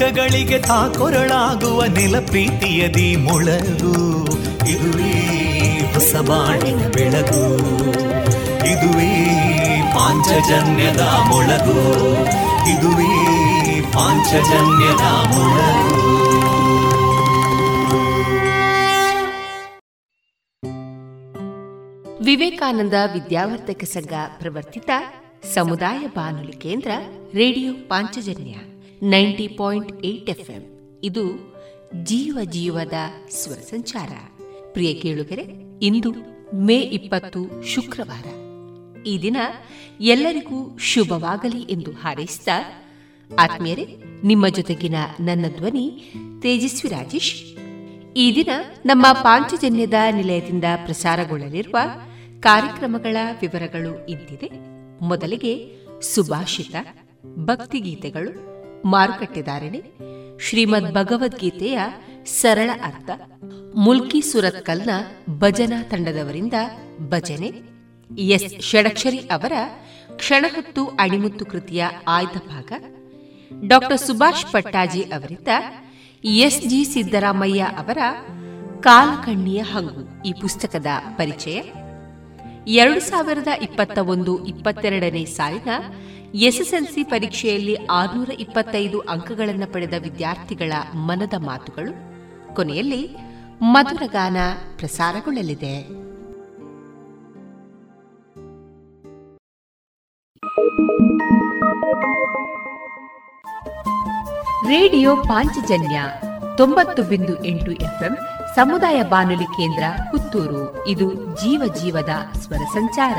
ದುಃಖಗಳಿಗೆ ತಾಕೊರಳಾಗುವ ನಿಲಪ್ರೀತಿಯದಿ ಮೊಳಗು. ಇದುವೇ ಹೊಸ ಬಾಳಿನ ಬೆಳಗು. ಇದುವೇ ಪಾಂಚಜನ್ಯದ ಮೊಳಗು. ಇದುವೇ ಪಾಂಚಜನ್ಯದ ಮೊಳಗು. ವಿವೇಕಾನಂದ ವಿದ್ಯಾವರ್ಧಕ ಸಂಘ ಪ್ರವರ್ತಿತ ಸಮುದಾಯ ಬಾನುಲಿ ಕೇಂದ್ರ radio Panchajanya. Ninety point eight FM. ಇದು ಜೀವ ಜೀವದ ಸ್ವರ ಸಂಚಾರ. ಪ್ರಿಯ ಕೇಳುಗರೆ, ಇಂದು ಮೇ ಇಪ್ಪತ್ತು ಶುಕ್ರವಾರ. ಈ ದಿನ ಎಲ್ಲರಿಗೂ ಶುಭವಾಗಲಿ ಎಂದು ಹಾರೈಸಿದ ಆತ್ಮೀಯರೇ, ನಿಮ್ಮ ಜೊತೆಗಿನ ನನ್ನ ಧ್ವನಿ ತೇಜಸ್ವಿ ರಾಜೇಶ್. ಈ ದಿನ ನಮ್ಮ ಪಾಂಚಜನ್ಯದ ನಿಲಯದಿಂದ ಪ್ರಸಾರಗೊಳ್ಳಲಿರುವ ಕಾರ್ಯಕ್ರಮಗಳ ವಿವರಗಳು ಇದ್ದಿದೆ ಮೊದಲಿಗೆ ಸುಭಾಷಿತ, ಭಕ್ತಿಗೀತೆಗಳು ಮಾರುಕಟ್ಟೆದಾರಣೆ ಶ್ರೀಮದ್ ಭಗವದ್ಗೀತೆಯ ಸರಳ ಅರ್ಥ, ಮುಲ್ಕಿ ಸುರತ್ಕಲ್ನ ಭಜನಾ ತಂಡದವರಿಂದ ಭಜನೆ, ಎಸ್ ಷಡಕ್ಷರಿ ಅವರ ಕ್ಷಣಹತ್ತು ಅಣಿಮುತ್ತು ಕೃತಿಯ ಆಯ್ದ ಭಾಗ ಡಾಕ್ಟರ್ ಸುಭಾಷ್ ಪಟ್ಟಾಜಿ ಅವರಿಂದ ಎಸ್ ಜಿ ಸಿದ್ದರಾಮಯ್ಯ ಅವರ ಕಾಲಕಣ್ಣಿಯ ಹಂಗು ಈ ಪುಸ್ತಕದ ಪರಿಚಯ. ಎರಡು ಸಾವಿರದ ಇಪ್ಪತ್ತ ಒಂದು ಇಪ್ಪತ್ತೆರಡನೇ ಸಾಲಿನ ಎಸ್ಎಸ್ಎಲ್ಸಿ ಪರೀಕ್ಷೆಯಲ್ಲಿ ಆರುನೂರ ಇಪ್ಪತ್ತೈದು ಅಂಕಗಳನ್ನು ಪಡೆದ ವಿದ್ಯಾರ್ಥಿಗಳ ಮನದ ಮಾತುಗಳು. ಕೊನೆಯಲ್ಲಿ ಮಧುರಗಾನ ಪ್ರಸಾರಗೊಳ್ಳಲಿದೆ. ರೇಡಿಯೋ ಪಾಂಚಜನ್ಯ ತೊಂಬತ್ತು ಬಿಂದು ಎಂಟು ಎಫ್ಎಂ ಸಮುದಾಯ ಬಾನುಲಿ ಕೇಂದ್ರ ಪುತ್ತೂರು. ಇದು ಜೀವ ಜೀವದ ಸ್ವರ ಸಂಚಾರ.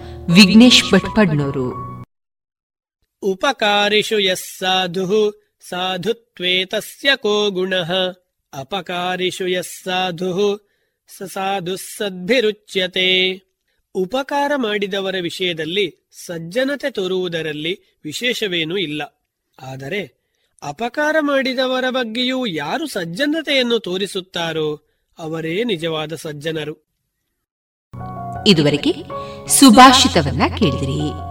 ವಿಘ್ನೇಶ್ ಭಟ್ಪಡ್ನವರು. ಉಪಕಾರಿಷು ಯಸ್ಸಾಧು ಸಾಧುತ್ವೇ ತಸ್ಯ ಕೋ ಗುಣ. ಅಪಕಾರಿಷು ಯಸ್ಸಾಧು ಸ ಸಾಧು ಸದ್ಭಿರುಚ್ಯತೆ. ಉಪಕಾರ ಮಾಡಿದವರ ವಿಷಯದಲ್ಲಿ ಸಜ್ಜನತೆ ತೋರುವುದರಲ್ಲಿ ವಿಶೇಷವೇನೂ ಇಲ್ಲ. ಆದರೆ ಅಪಕಾರ ಮಾಡಿದವರ ಬಗ್ಗೆಯೂ ಯಾರು ಸಜ್ಜನತೆಯನ್ನು ತೋರಿಸುತ್ತಾರೋ ಅವರೇ ನಿಜವಾದ ಸಜ್ಜನರು. ಇದುವರೆಗೆ ಸುಭಾಷಿತವನ್ನ ಕೇಳಿದಿರಿ.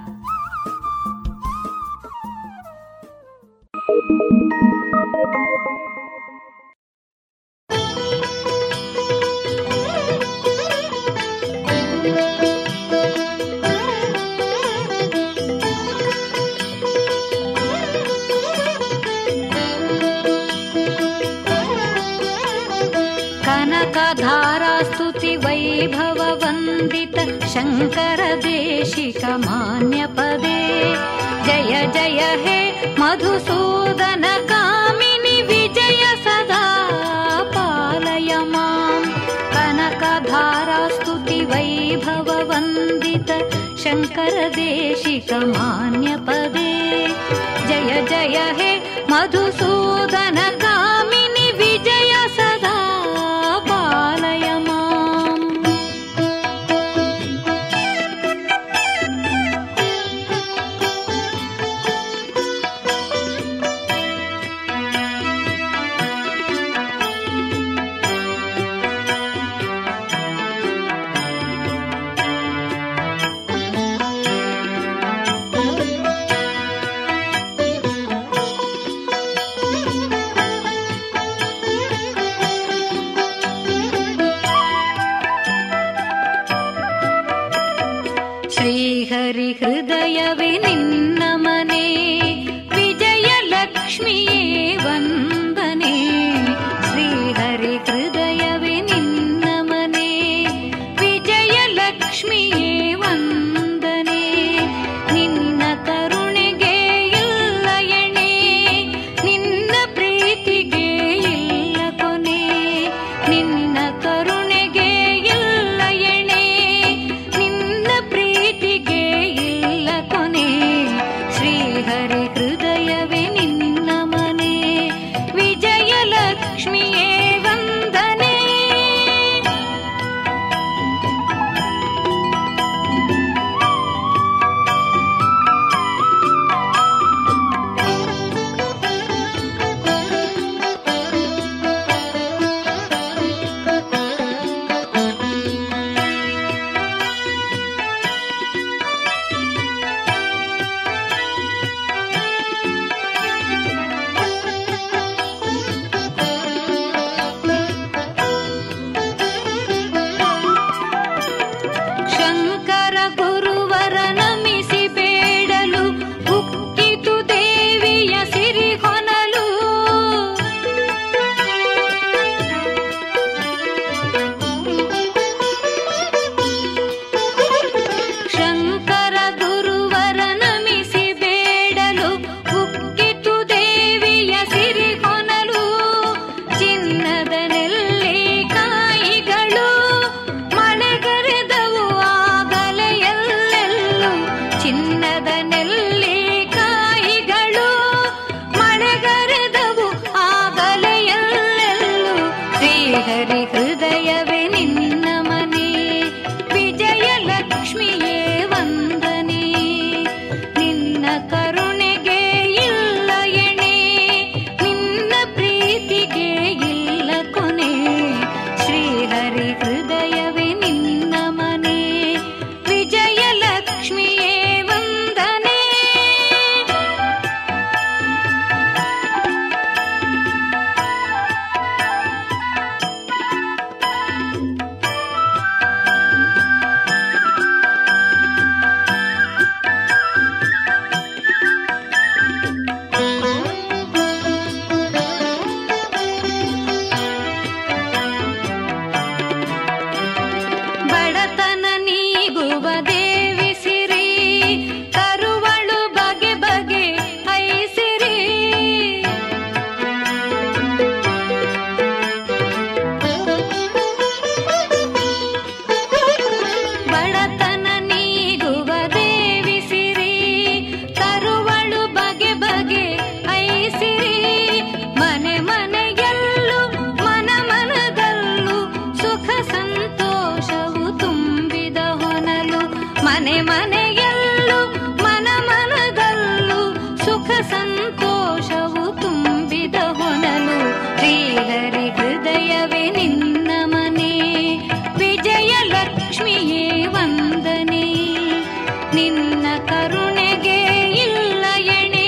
ನಿನ್ನ ಕರುಣೆಗೆ ಇಲ್ಲ ಎಣೆ,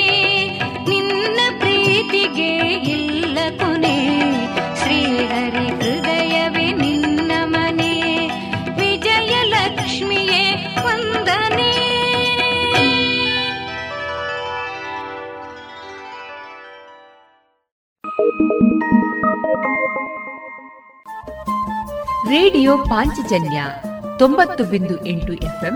ನಿನ್ನ ಪ್ರೀತಿಗೆ ಇಲ್ಲ ಕೊನೆ. ಶ್ರೀಹರಿ ಹೃದಯವೇ ನಿನ್ನ ಮನೆ ವಿಜಯಲಕ್ಷ್ಮಿಯೇ ವಂದನೆ. ರೇಡಿಯೋ ಪಾಂಚಜನ್ಯ ತೊಂಬತ್ತು ಬಿಂದು ಎಂಟು ಎಫ್ಎಂ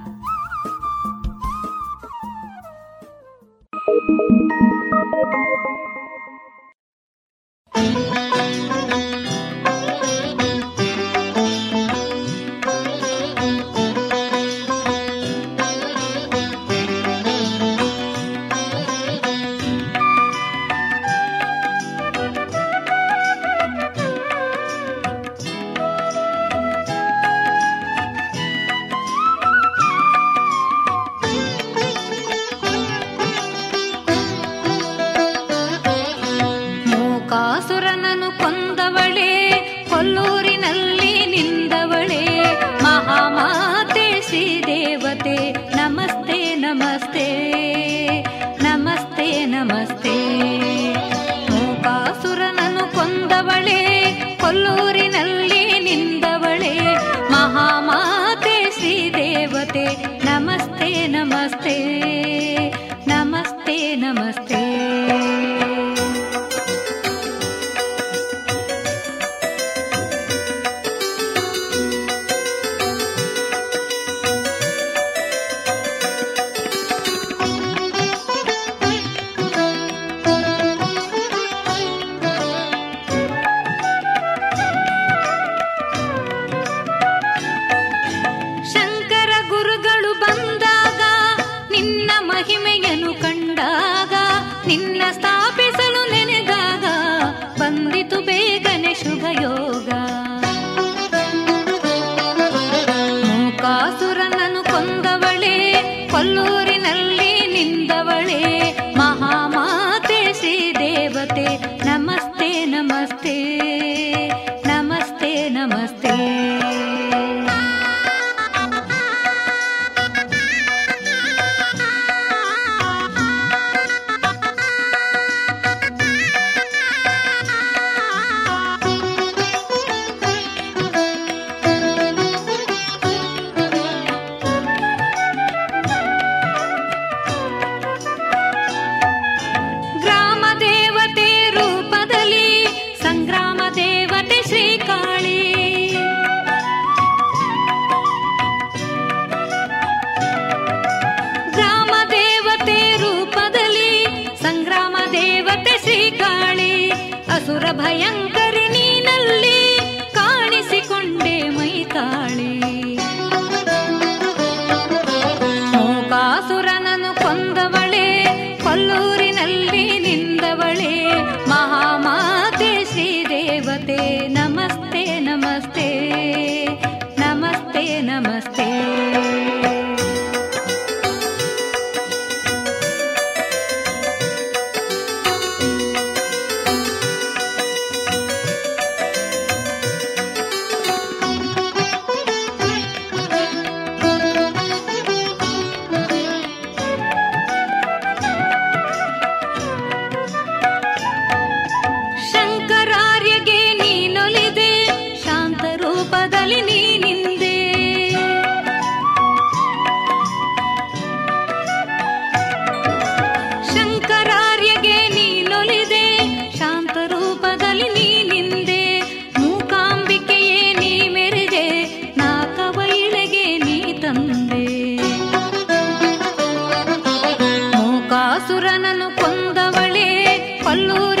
ಕೊಲ್ಲೂರು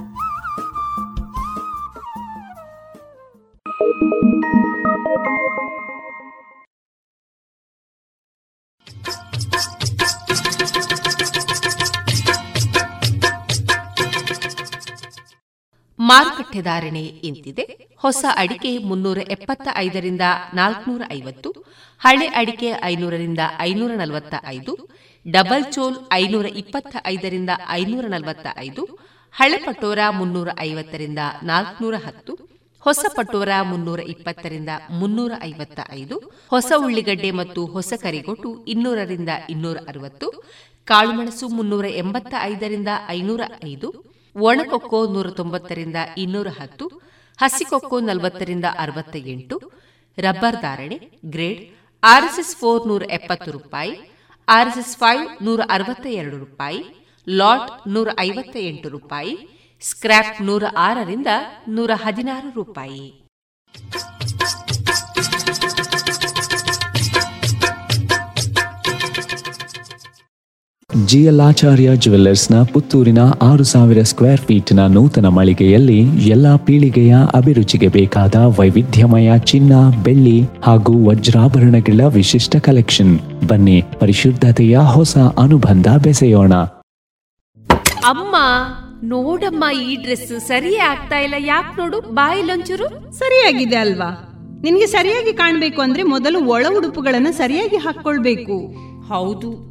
ಮಾರುಕಟ್ಟೆ ಧಾರಣೆ ಇಂತಿದೆ. ಹೊಸ ಅಡಿಕೆ ಮುನ್ನೂರ ಎಪ್ಪತ್ತ ಐದರಿಂದ ನಾಲ್ಕನೂರ ಐವತ್ತು, ಹಳೆ ಅಡಿಕೆ ಐನೂರರಿಂದ ಐನೂರ ನಲವತ್ತ ಐದು ಡಬಲ್ ಚೋಲ್ ಐನೂರ ಇಪ್ಪತ್ತ ಐದರಿಂದ ಐನೂರ ನಲವತ್ತ ಐದು ಹಳೆ ಪಟೋರ ಮುನ್ನೂರ ಐವತ್ತರಿಂದ ನಾಲ್ಕನೂರ ಹತ್ತು, ಹೊಸ ಪಟೋರ ಮುನ್ನೂರ ಇಪ್ಪತ್ತರಿಂದ ಮುನ್ನೂರ ಐವತ್ತ ಐದು ಹೊಸ ಉಳ್ಳಿಗಡ್ಡೆ ಮತ್ತು ಹೊಸ ಕರಿಗೊಟ್ಟು ಇನ್ನೂರರಿಂದ ಇನ್ನೂರ ಅರವತ್ತು, ಕಾಳುಮೆಣಸು ಮುನ್ನೂರ ಎಂಬತ್ತ ಐದರಿಂದ ಐನೂರ ಐದು ಒಣಕೊಕ್ಕೋ ನೂರ ತೊಂಬತ್ತರಿಂದ ಇನ್ನೂರ ಹತ್ತು, ಹಸಿಕೊಕ್ಕೋ ನಲವತ್ತರಿಂದ ಅರವತ್ತ ಎಂಟು ರಬ್ಬರ್ ಧಾರಣೆ, ಗ್ರೇಡ್, ಆರ್ಎಸ್ಎಸ್ ಫೋರ್ ನೂರ ಎಪ್ಪತ್ತು ರೂಪಾಯಿ, ಆರ್ಎಸ್ಎಸ್ ಫೈವ್ ನೂರ ಅರವತ್ತ ಎರಡು ರೂಪಾಯಿ, ಲಾಟ್ ನೂರ ಐವತ್ತ ಎಂಟು ರೂಪಾಯಿ, ಸ್ಕ್ರ್ಯಾಪ್ ನೂರ ಆರರಿಂದ ನೂರ ಹದಿನಾರು ರೂಪಾಯಿ. ಜಿಎಲ್ಆಚಾರ್ಯ ಜುವೆಲ್ಲರ್ಸ್ನ ಪುತ್ತೂರಿನ ಆರು ಸಾವಿರ ಸ್ಕ್ವೇರ್ ಫೀಟ್ನ ನೂತನ ಮಳಿಗೆಯಲ್ಲಿ ಎಲ್ಲ ಪೀಳಿಗೆಯ ಅಭಿರುಚಿಗೆ ಬೇಕಾದ ವೈವಿಧ್ಯಮಯ ಚಿನ್ನ ಬೆಳ್ಳಿ ಹಾಗೂ ವಜ್ರಾಭರಣಗಳ ವಿಶಿಷ್ಟ ಕಲೆಕ್ಷನ್. ಬನ್ನಿ ಪರಿಶುದ್ಧತೆಯ ಹೊಸ ಅನುಬಂಧ ಬೆಸೆಯೋಣ. ಅಮ್ಮ ನೋಡಮ್ಮ ಈ ಡ್ರೆಸ್ ಸರಿಯೇ ಆಗ್ತಾ ಇಲ್ಲ. ಯಾಕೆ ನೋಡು ಬಾಯಿಲೊಂಚೂರು ಸರಿಯಾಗಿದೆ ಅಲ್ವಾ? ನಿನ್ಗೆ ಸರಿಯಾಗಿ ಕಾಣ್ಬೇಕು ಅಂದ್ರೆ ಮೊದಲು ಒಳ ಉಡುಪುಗಳನ್ನ ಸರಿಯಾಗಿ ಹಾಕೊಳ್ಬೇಕು ಹೌದು.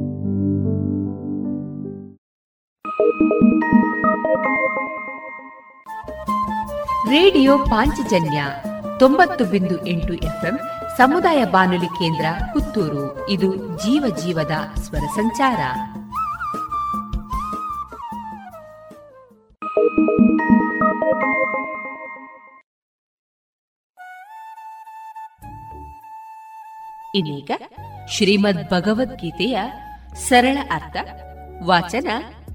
ರೇಡಿಯೋ ಪಾಂಚಜನ್ಯ ತೊಂಬತ್ತು ಬಿಂದು ಎಂಟು ಎಫ್ಎಂ ಸಮುದಾಯ ಬಾನುಲಿ ಕೇಂದ್ರ ಪುತ್ತೂರು. ಇದು ಜೀವ ಜೀವದ ಸ್ವರ ಸಂಚಾರ. ಇದೀಗ ಶ್ರೀಮದ್ ಭಗವದ್ಗೀತೆಯ ಸರಳ ಅರ್ಥ. ವಾಚನ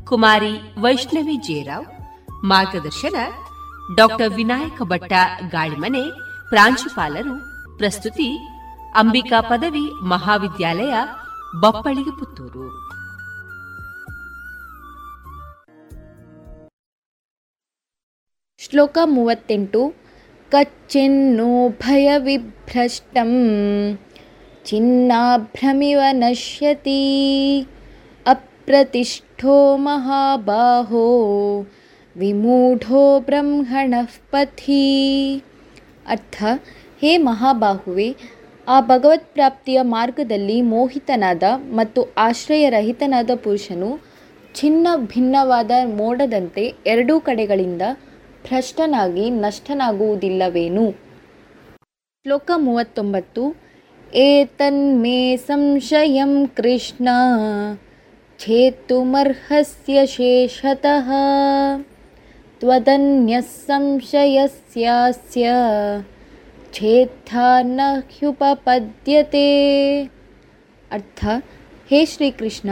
ಕುಮಾರಿ ವೈಷ್ಣವಿ ಜೇರಾವ್ ಮಾರ್ಗದರ್ಶನ ಡಾಕ್ಟರ್ ವಿನಾಯಕ ಭಟ್ಟ ಗಾಳಿಮನೆ ಪ್ರಾಂಶುಪಾಲರು ಪ್ರಸ್ತುತಿ ಅಂಬಿಕಾ ಪದವಿ ಮಹಾವಿದ್ಯಾಲಯ ಬಪ್ಪಳಿಗೆ ಪುತ್ತೂರು ಶ್ಲೋಕ ಮೂವತ್ತೆಂಟು ಕಚ್ಚಿನ್ನೋ ಭಯವಿಭ್ರಷ್ಟಂ ಚಿನ್ನಾಭ್ರಮಿವ ನಶ್ಯತಿ ಅಪ್ರತಿಷ್ಠೋ ಮಹಾಬಾಹೋ ವಿಮೂಢೋ ಬ್ರಹ್ಮಣ ಪಥಿ ಅರ್ಥ ಹೇ ಮಹಾಬಾಹುವೆ ಆ ಭಗವತ್ ಪ್ರಾಪ್ತಿಯ ಮಾರ್ಗದಲ್ಲಿ ಮೋಹಿತನಾದ ಮತ್ತು ಆಶ್ರಯರಹಿತನಾದ ಪುರುಷನು ಚಿನ್ನ ಭಿನ್ನವಾದ ಮೋಡದಂತೆ ಎರಡೂ ಕಡೆಗಳಿಂದ ಭ್ರಷ್ಟನಾಗಿ ನಷ್ಟನಾಗುವುದಿಲ್ಲವೇನು? ಶ್ಲೋಕ ಮೂವತ್ತೊಂಬತ್ತು, ಏತನ್ಮೇ ಸಂಶಯಂ ಕೃಷ್ಣ ಛೇತ್ತುಮರ್ಹಸ್ಯ ಶೇಷತಃ। ತ್ವದನ್ಯಃ ಸಂಶಯಸ್ಯಾಸ್ಯ छेत्था न ಅರ್ಥ ಹೇ ಶ್ರೀಕೃಷ್ಣ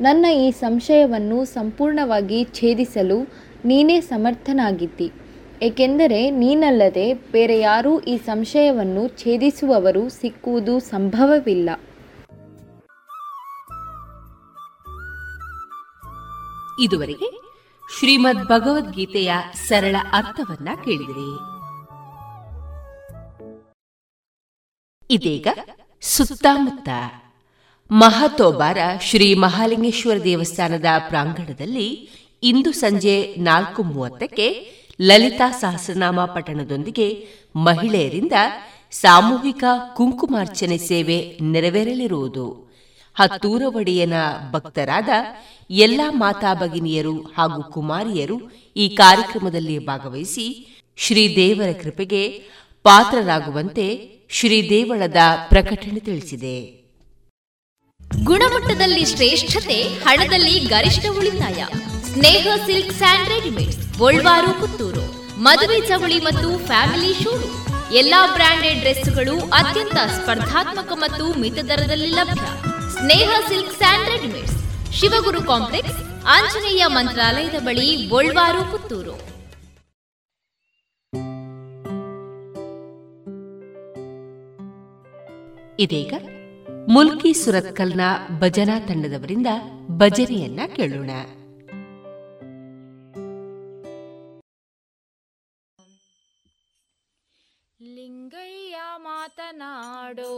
ನನ್ನ ಈ ಸಂಶಯವನ್ನು ಸಂಪೂರ್ಣವಾಗಿ ಛೇದಿಸಲು ನೀನೇ ಸಮರ್ಥನಾಗಿದ್ದಿ, ಏಕೆಂದರೆ ನೀನಲ್ಲದೆ ಬೇರೆ ಯಾರೂ ಈ ಸಂಶಯವನ್ನು ಛೇದಿಸುವವರು ಸಿಕ್ಕುವುದು ಸಂಭವವಿಲ್ಲ. ಇದುವರೆಗೆ ಶ್ರೀಮದ್ ಭಗವದ್ಗೀತೆಯ ಸರಳ ಅರ್ಥವನ್ನ ಕೇಳಿದಿರಿ. ಇದೀಗ ಸುತ್ತಮುತ್ತ ಮಹತೋಬಾರ ಶ್ರೀ ಮಹಾಲಿಂಗೇಶ್ವರ ದೇವಸ್ಥಾನದ ಪ್ರಾಂಗಣದಲ್ಲಿ ಇಂದು ಸಂಜೆ ನಾಲ್ಕು ಮೂವತ್ತಕ್ಕೆ ಲಲಿತಾ ಸಹಸ್ರನಾಮ ಪಠಣದೊಂದಿಗೆ ಮಹಿಳೆಯರಿಂದ ಸಾಮೂಹಿಕ ಕುಂಕುಮಾರ್ಚನೆ ಸೇವೆ ನೆರವೇರಲಿರುವುದು. ಹತ್ತೂರ ಒಡೆಯನ ಭಕ್ತರಾದ ಎಲ್ಲ ಮಾತಾ ಭಗಿನಿಯರು ಹಾಗೂ ಕುಮಾರಿಯರು ಈ ಕಾರ್ಯಕ್ರಮದಲ್ಲಿ ಭಾಗವಹಿಸಿ ಶ್ರೀದೇವರ ಕೃಪೆಗೆ ಪಾತ್ರರಾಗುವಂತೆ ಶ್ರೀದೇವಳದ ಪ್ರಕಟಣೆ ತಿಳಿಸಿದೆ. ಗುಣಮಟ್ಟದಲ್ಲಿ ಶ್ರೇಷ್ಠತೆ, ಹಣದಲ್ಲಿ ಗರಿಷ್ಠ ಉಳಿತಾಯ. Sneha silk sand Golwaru, Puttur. ಮದುವೆ ಚವಳಿ ಮತ್ತು ಫ್ಯಾಮಿಲಿ ಶೂ ಎಲ್ಲಾ ಬ್ರಾಂಡೆಡ್ ಡ್ರೆಸ್ಗಳು ಅತ್ಯಂತ ಸ್ಪರ್ಧಾತ್ಮಕ ಮತ್ತು ಮಿತ ದರದಲ್ಲಿ ಲಭ್ಯ. Sneha silks and readymades Shivaguru complex, Anjaneya ಮಂತ್ರಾಲಯದ ಬಳಿ, ಗೋಳ್ವಾರು, ಪುತ್ತೂರು. ಇದೀಗ ಮುಲ್ಕಿ ಸುರತ್ಕಲ್ನ ಭಜನಾ ತಂಡದವರಿಂದ ಭಜನೆಯನ್ನ ಕೇಳೋಣ. ಮಾತನಾಡೋ.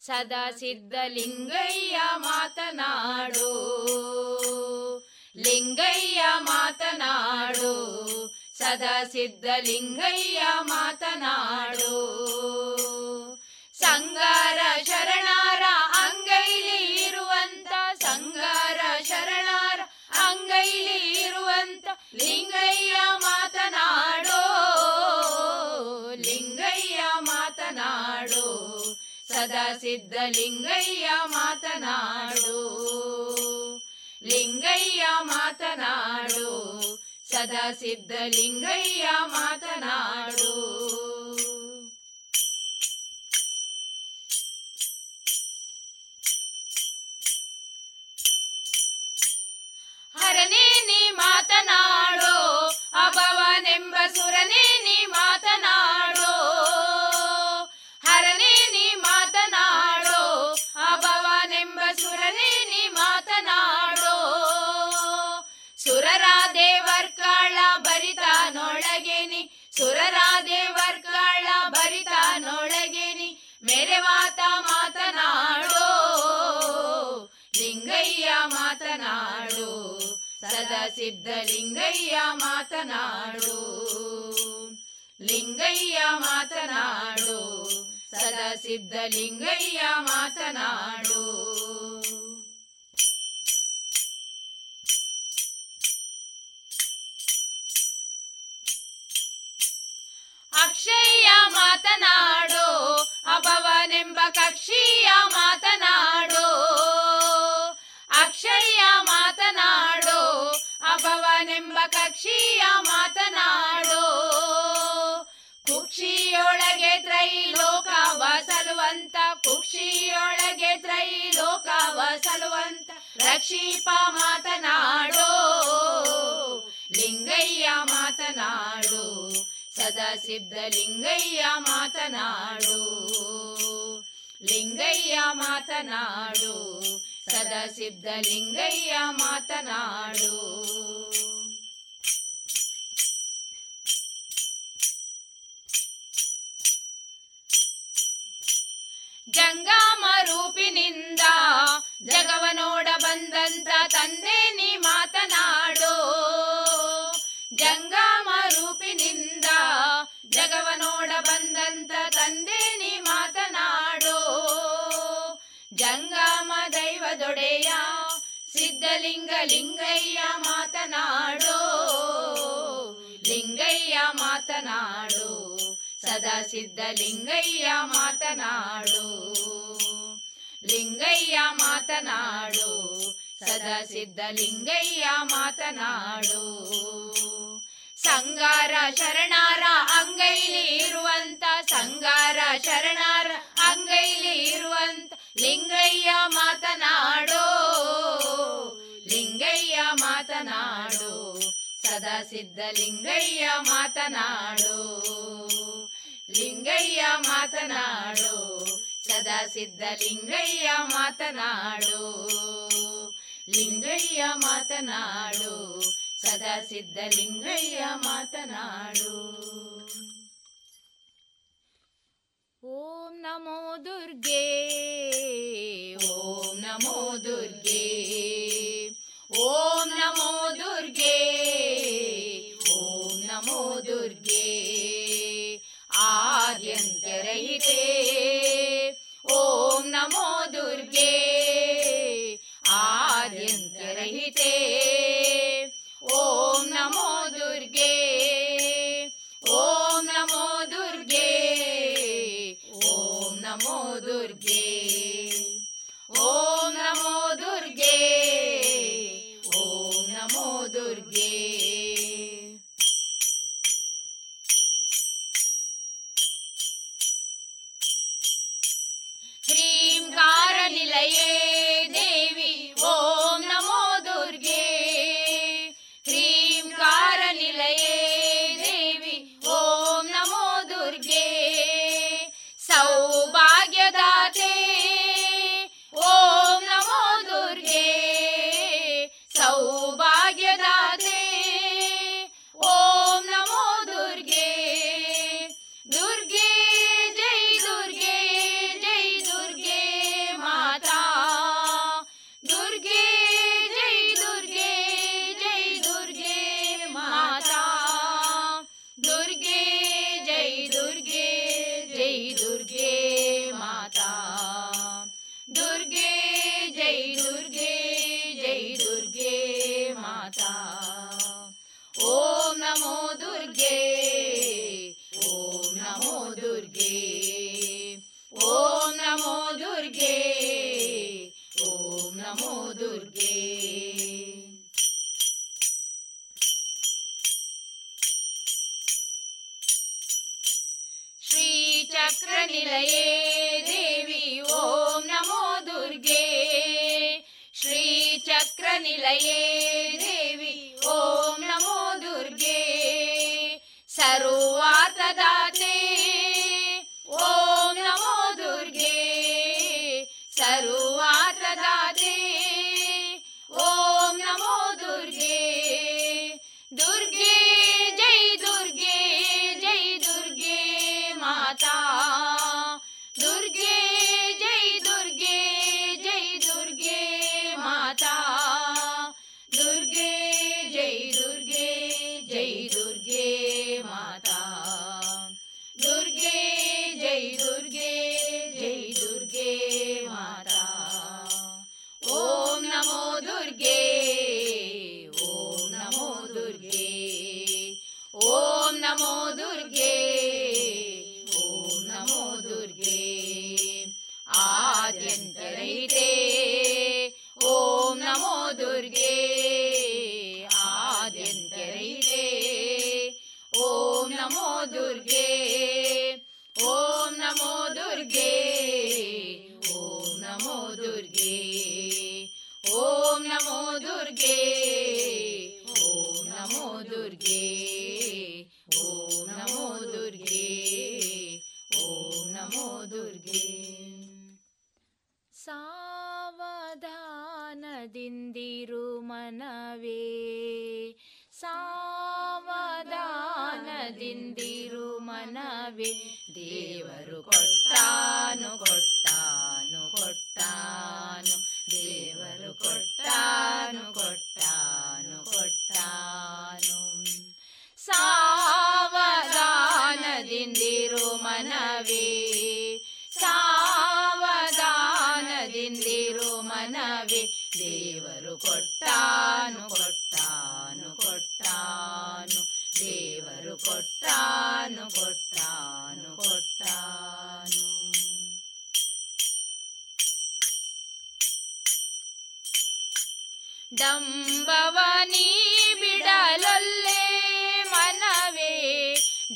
ಸದಾ ಸಿದ್ಧಲಿಂಗಯ್ಯ ಲಿಂಗಯ್ಯ ಮಾತನಾಡೋ. ಲಿಂಗಯ್ಯ ಮಾತನಾಡು. ಸದಾ ಸಿದ್ಧಲಿಂಗಯ್ಯ ಲಿಂಗಯ್ಯ ಮಾತನಾಡೋ. ಸಂಗಾರ ಶರಣಾರ ಅಂಗೈಲಿ ಇರುವಂತ, ಸಂಗಾರ ಶರಣಾರ ಅಂಗೈಲಿ ಇರುವಂತ ಲಿಂಗಯ್ಯ ಮಾತನಾಡೋ. ಸದಾ ಸಿದ್ಧ ಲಿಂಗಯ್ಯ ಮಾತನಾಡು. ಲಿಂಗಯ್ಯ ಮಾತನಾಡು. ಸದಾ ಸಿದ್ಧ ಲಿಂಗಯ್ಯ ಮಾತನಾಡು. ಹರನೇ ನೀ ಮಾತನಾಡೋ, ಅಭವನೆಂಬ ಸುರನೇ ನೀ ಮಾತನಾಡೋ ಮಾತ ಮಾತನಾಡೋ. ಲಿಂಗಯ್ಯ ಮಾತನಾಡು. ಸದಾ ಸಿದ್ಧ ಲಿಂಗಯ್ಯ ಮಾತನಾಡು. ಲಿಂಗಯ್ಯ ಮಾತನಾಡೋ. ಸದಾ ಸಿದ್ಧಲಿಂಗಯ್ಯ ಮಾತನಾಡು. ಅಕ್ಷಯ್ಯ ಮಾತನಾಡು, ಅಭವನೆಂಬ ಕಕ್ಷಿಯ ಮಾತನಾಡು. ಅಕ್ಷಯ್ಯ ಮಾತನಾಡು, ಅಭವನೆಂಬ ಕಕ್ಷಿಯ ಮಾತನಾಡು. ಕುಕ್ಷಿಯೊಳಗೆ ತ್ರೈಲೋಕವ ಸಲುವಂತ ಕುಕ್ಷಿಯೊಳಗೆ ತ್ರೈಲೋಕವ ಸಲುವಂತ ರಕ್ಷೀಪ ಮಾತನಾಡು. ಲಿಂಗಯ್ಯ ಮಾತನಾಡು. ಸದಾ ಸಿದ್ಧ ಲಿಂಗಯ್ಯ ಮಾತನಾಡು. ಲಿಂಗಯ್ಯ ಮಾತನಾಡು. ಸದಾ ಸಿದ್ಧ ಲಿಂಗಯ್ಯ ಮಾತನಾಡು. ಜಂಗಾಮ ರೂಪಿನಿಂದ ಜಗವ ನೋಡ ಬಂದಂತ ತಂದೆ ನೀ ಮಾತನಾಡು. ಜಂಗಮ ರೂಪಿನಿಂದ ಜಗವ ನೋಡ ಬಂದಂತ ತಂದೆ ನೀ ಮಾತನಾಡು. ಜಂಗಮ ದೈವದೊಡೆಯ ಸಿದ್ಧಲಿಂಗ ಲಿಂಗಯ್ಯ ಮಾತನಾಡೋ. ಲಿಂಗಯ್ಯ ಮಾತನಾಡು, ಸದಾ ಸಿದ್ಧಲಿಂಗಯ್ಯ ಮಾತನಾಡು. ಲಿಂಗಯ್ಯ ಮಾತನಾಡು, ಸದಾ ಸಿದ್ಧಲಿಂಗಯ್ಯ ಮಾತನಾಡು. ಸಂಗಾರ ಶರಣಾರ ಅಂಗೈಲಿ ಇರುವಂತ ಸಂಗಾರ ಶರಣಾರ ಅಂಗೈಲಿ ಇರುವಂತ ಲಿಂಗಯ್ಯ ಮಾತನಾಡೋ, ಲಿಂಗಯ್ಯ ಮಾತನಾಡು, ಸದಾ ಸಿದ್ಧ ಲಿಂಗಯ್ಯ ಮಾತನಾಡು ಲಿಂಗಯ್ಯ ಮಾತನಾಡು, ಸದಾ ಸಿದ್ಧ ಲಿಂಗಯ್ಯ ಮಾತನಾಡು ಲಿಂಗಯ್ಯ ಮಾತನಾಡು ಸದಾ ಸಿದ್ಧಲಿಂಗಯ್ಯ ಮಾತನಾಡು. ಓಂ ನಮೋ ದುರ್ಗೆ. ಓಂ ನಮೋ ದುರ್ಗೆ. ಓಂ ನಮೋ ದುರ್ಗೆ. ಓಂ ನಮೋ ದುರ್ಗೆ. ಆದ್ಯಂತರಹಿತೆ ಓಂ ನಮೋ ದುರ್ಗೆ. Yeah.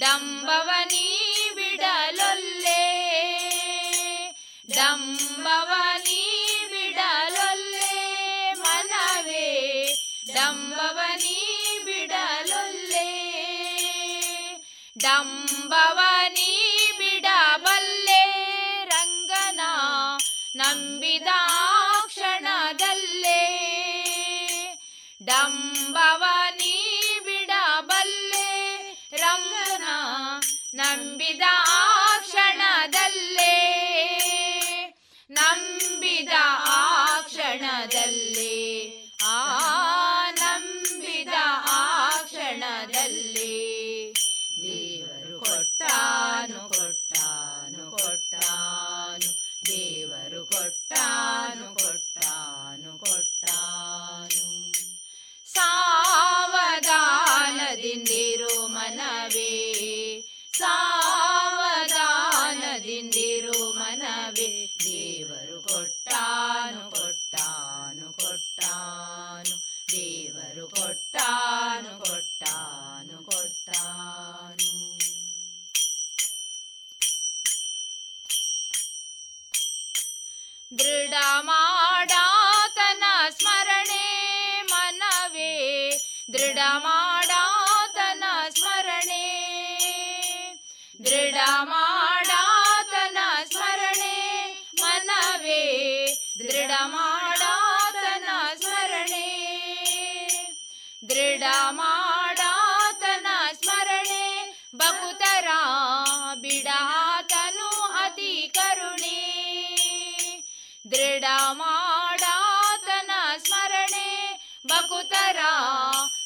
डम्बवनी ಬಕುತರ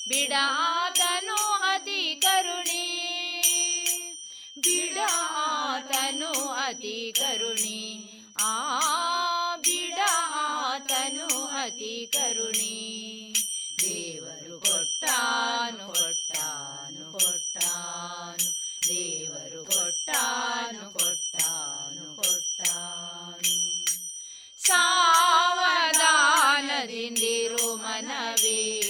ಬಿಡಾತನು ಅತಿ ಕರುಣಿ. ಬಿಡಾತನು ಅತಿ ಕರುಣಿ. ಆ ಬಿಡಾತನು ಅತಿ ಕರುಣಿ. ದೇವರು ಕೊಟ್ಟಾನು ಕೊಟ್ಟಾನು ಕೊಟ್ಟಾನು. ದೇವರು ಕೊಟ್ಟಾನು ಕೊಟ್ಟಾನು ಕೊಟ್ಟಾನು. ಸಾವಧಾನದಿಂದಿರು ಮನವೇ.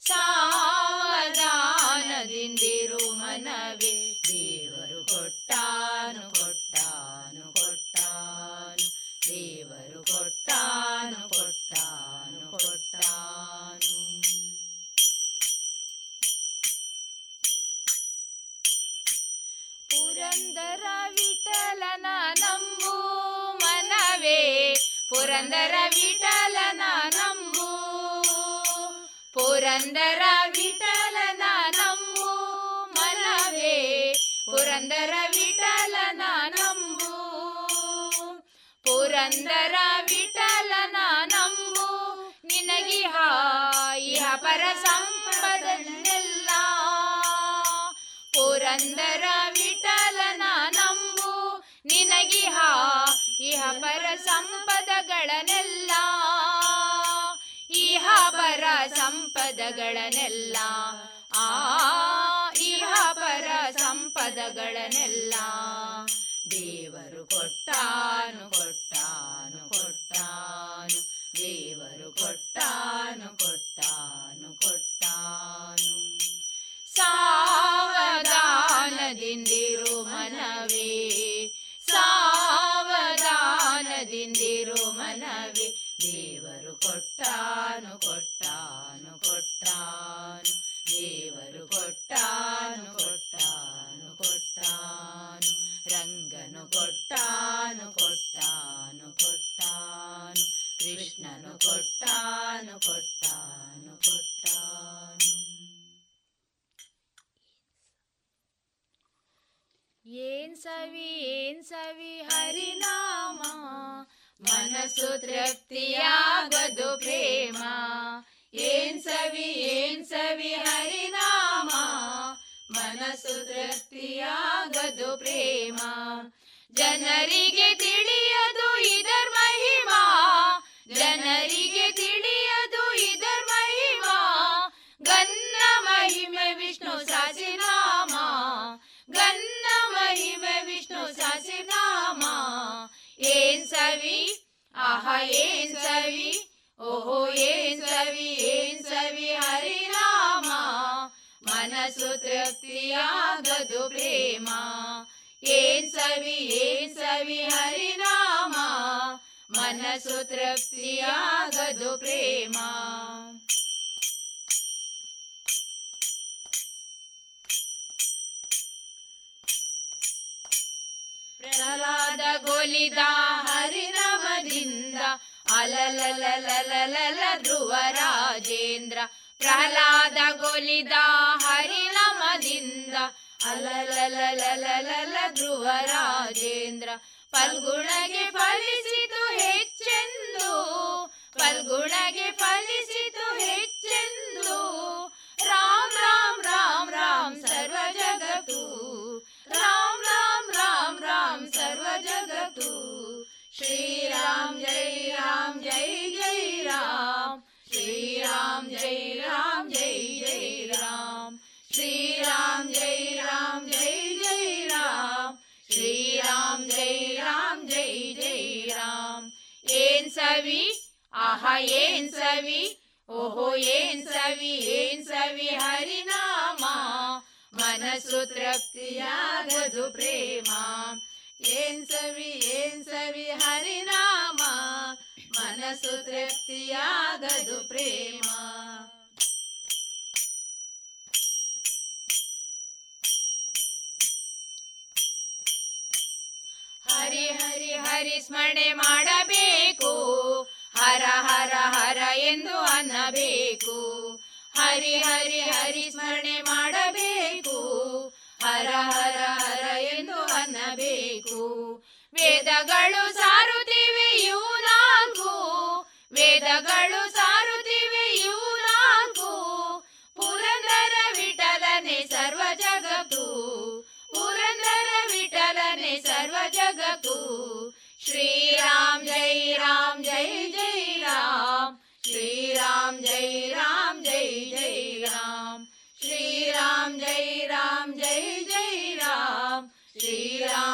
ಸಾವಧಾನದಿಂದಿರು ಮನವೇ. ದೇವರು ಕೊಟ್ಟಾನು ಕೊಟ್ಟಾನು ಕೊಟ್ಟಾನು. ದೇವರು ಕೊಟ್ಟಾನು ಕೊಟ್ಟಾನು ಕೊಟ್ಟಾನು. ಪುರಂದರ ವಿಠಲನ ನಂಬು ಮನವೇ. ಪುರಂದರ ವಿಠಲನ ನಂಬು ಪುರಂದರ ವಿಠಲನ ನಂಬು ಮನವೇ, ಪುರಂದರ ವಿಠಲನ ನಂಬು ಪುರಂದರ ವಿಠಲನ ನಂಬು ನಿನಗಿಹ ಇಹ ಪರ ಸಂಪದನ್ನೆಲ್ಲ ಪುರಂದರ ವಿಠಲನ ನಂಬು ನಿನಗಿಹ ಇಹ ಪರ ಸಂಪದಗಳನ್ನೆಲ್ಲ ಇಹ ಪರ ಸಂಪದಗಳನ್ನೆಲ್ಲ ಆ ಇಹ ಪರ ಸಂಪದಗಳನ್ನೆಲ್ಲ ದೇವರು ಕೊಟ್ಟಾನು ಕೊಟ್ಟಾನು ಕೊಟ್ಟಾನು ದೇವರು ಕೊಟ್ಟಾನು ಕೊಟ್ಟಾನು ಕೊಟ್ಟಾನು.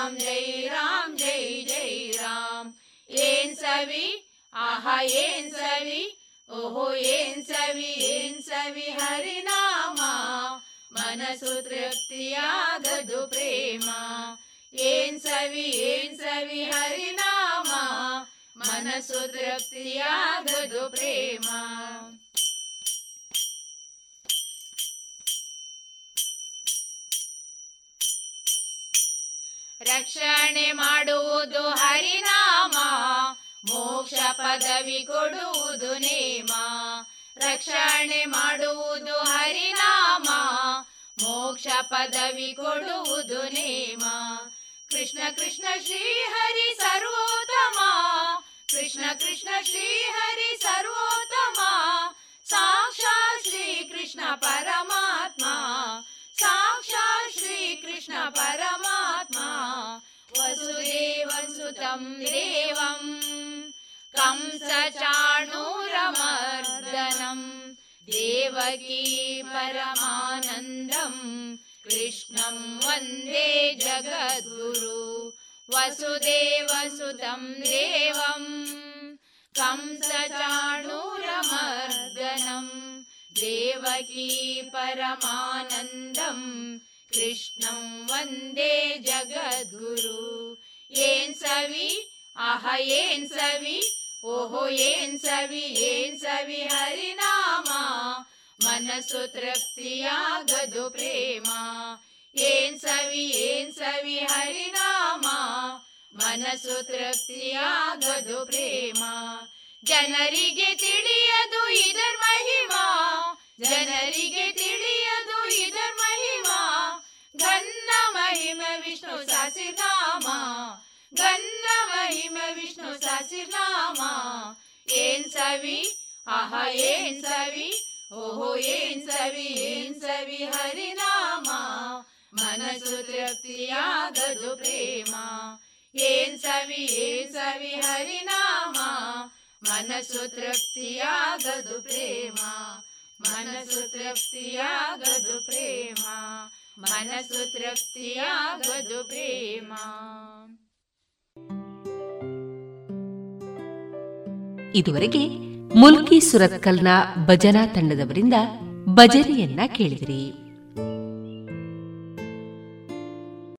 राम जय राम जय जय राम। एन सवि आहा एन् सवि ओहो एन् सविन् सवि हरिनामा। मनसु तृप्तियागदु या ददु प्रेमा। एन सवि एन सवि हरिनामा। मनसु तृप्तियागदु या प्रेमा। ರಕ್ಷಣೆ ಮಾಡುವುದು ಹರಿನಾಮ, ಮೋಕ್ಷ ಪದವಿ ಕೊಡುವುದು ನೇಮ. ರಕ್ಷಣೆ ಮಾಡುವುದು ಹರಿನಾಮ, ಮೋಕ್ಷ ಪದವಿ ಕೊಡುವುದು ನೇಮ. ಕೃಷ್ಣ ಕೃಷ್ಣ ಶ್ರೀ ಹರಿ ಸರ್ವೋತ್ತಮ, ಕೃಷ್ಣ ಕೃಷ್ಣ ಶ್ರೀ ಹರಿ ಸರ್ವೋತ್ತಮ. ಸಾಕ್ಷಾತ್ ಶ್ರೀ ಕೃಷ್ಣ ಪರಮಾತ್ಮ, ಸಾಕ್ಷಾತ್ ಶ್ರೀ ಕೃಷ್ಣ ಪರಮಾತ್ಮ. वसुदेवसुतम् देवम् कं सचाणोरमर्दनम् देवकी परमानन्दम् कृष्णम् वन्दे जगद्गुरु। वसुदेवसुतम् देवम् कं स चाणोरमर्दनम् देवकी परमानन्दम् ಕೃಷ್ಣಂ ವಂದೇ ಜಗದ್ಗುರು. ಏನ್ ಸವಿ? ಆಹ, ಏನ್ ಸವಿ? ಓಹೋ, ಏನ್ ಸವಿ? ಏನ್ ಸವಿ? ಹರಿನಾಮ. ಮನಸ್ಸು ತೃಪ್ತಿಯಾಗದು ಪ್ರೇಮ. ಏನ್ ಸವಿ? ಏನ್ ಸವಿ? ಹರಿನಾಮ. ಮನಸ್ಸು ತೃಪ್ತಿಯಾಗದು ಪ್ರೇಮ. ಜನರಿಗೆ ತಿಳಿಯದು ಇದರ್ ಮಹಿಮಾ. ಜನರಿಗೆ ತಿಳಿಯದು ಇದರ ಗನ್ನ ಮಹಿಮೆ ವಿಷ್ಣು ಸಹಸ್ರನಾಮ ಗನ್ನ ಮಹಿಮೆ ವಿಷ್ಣು ಸಹಸ್ರನಾಮ ಏನ್ ಸವಿ ಆಹ ಏನ್ ಸವಿ ಓಹೋ ಏನ್ ಸವಿ ಏನ್ ಸವಿ ಹರಿನಾಮ ಮನಸ್ಸು ತೃಪ್ತಿಯಾಗದು ಪ್ರೇಮ ಏನ್ ಸವಿ ಏನ್ ಸವಿ ಹರಿನಾಮ ಮನಸ್ಸು ತೃಪ್ತಿಯಾಗದು ಪ್ರೇಮ ಮನಸ್ಸು ತೃಪ್ತಿಯಾಗದು ಪ್ರೇಮ ಮನಸ್ಸು ತೃಪ್ತಿಯಾಗದು ಪ್ರೇಮ. ಇದುವರೆಗೆ ಮುಲ್ಕಿ ಸುರತ್ಕಲ್ನ ಭಜನಾ ತಂಡದವರಿಂದ ಭಜನೆಯನ್ನ ಕೇಳಿದಿರಿ.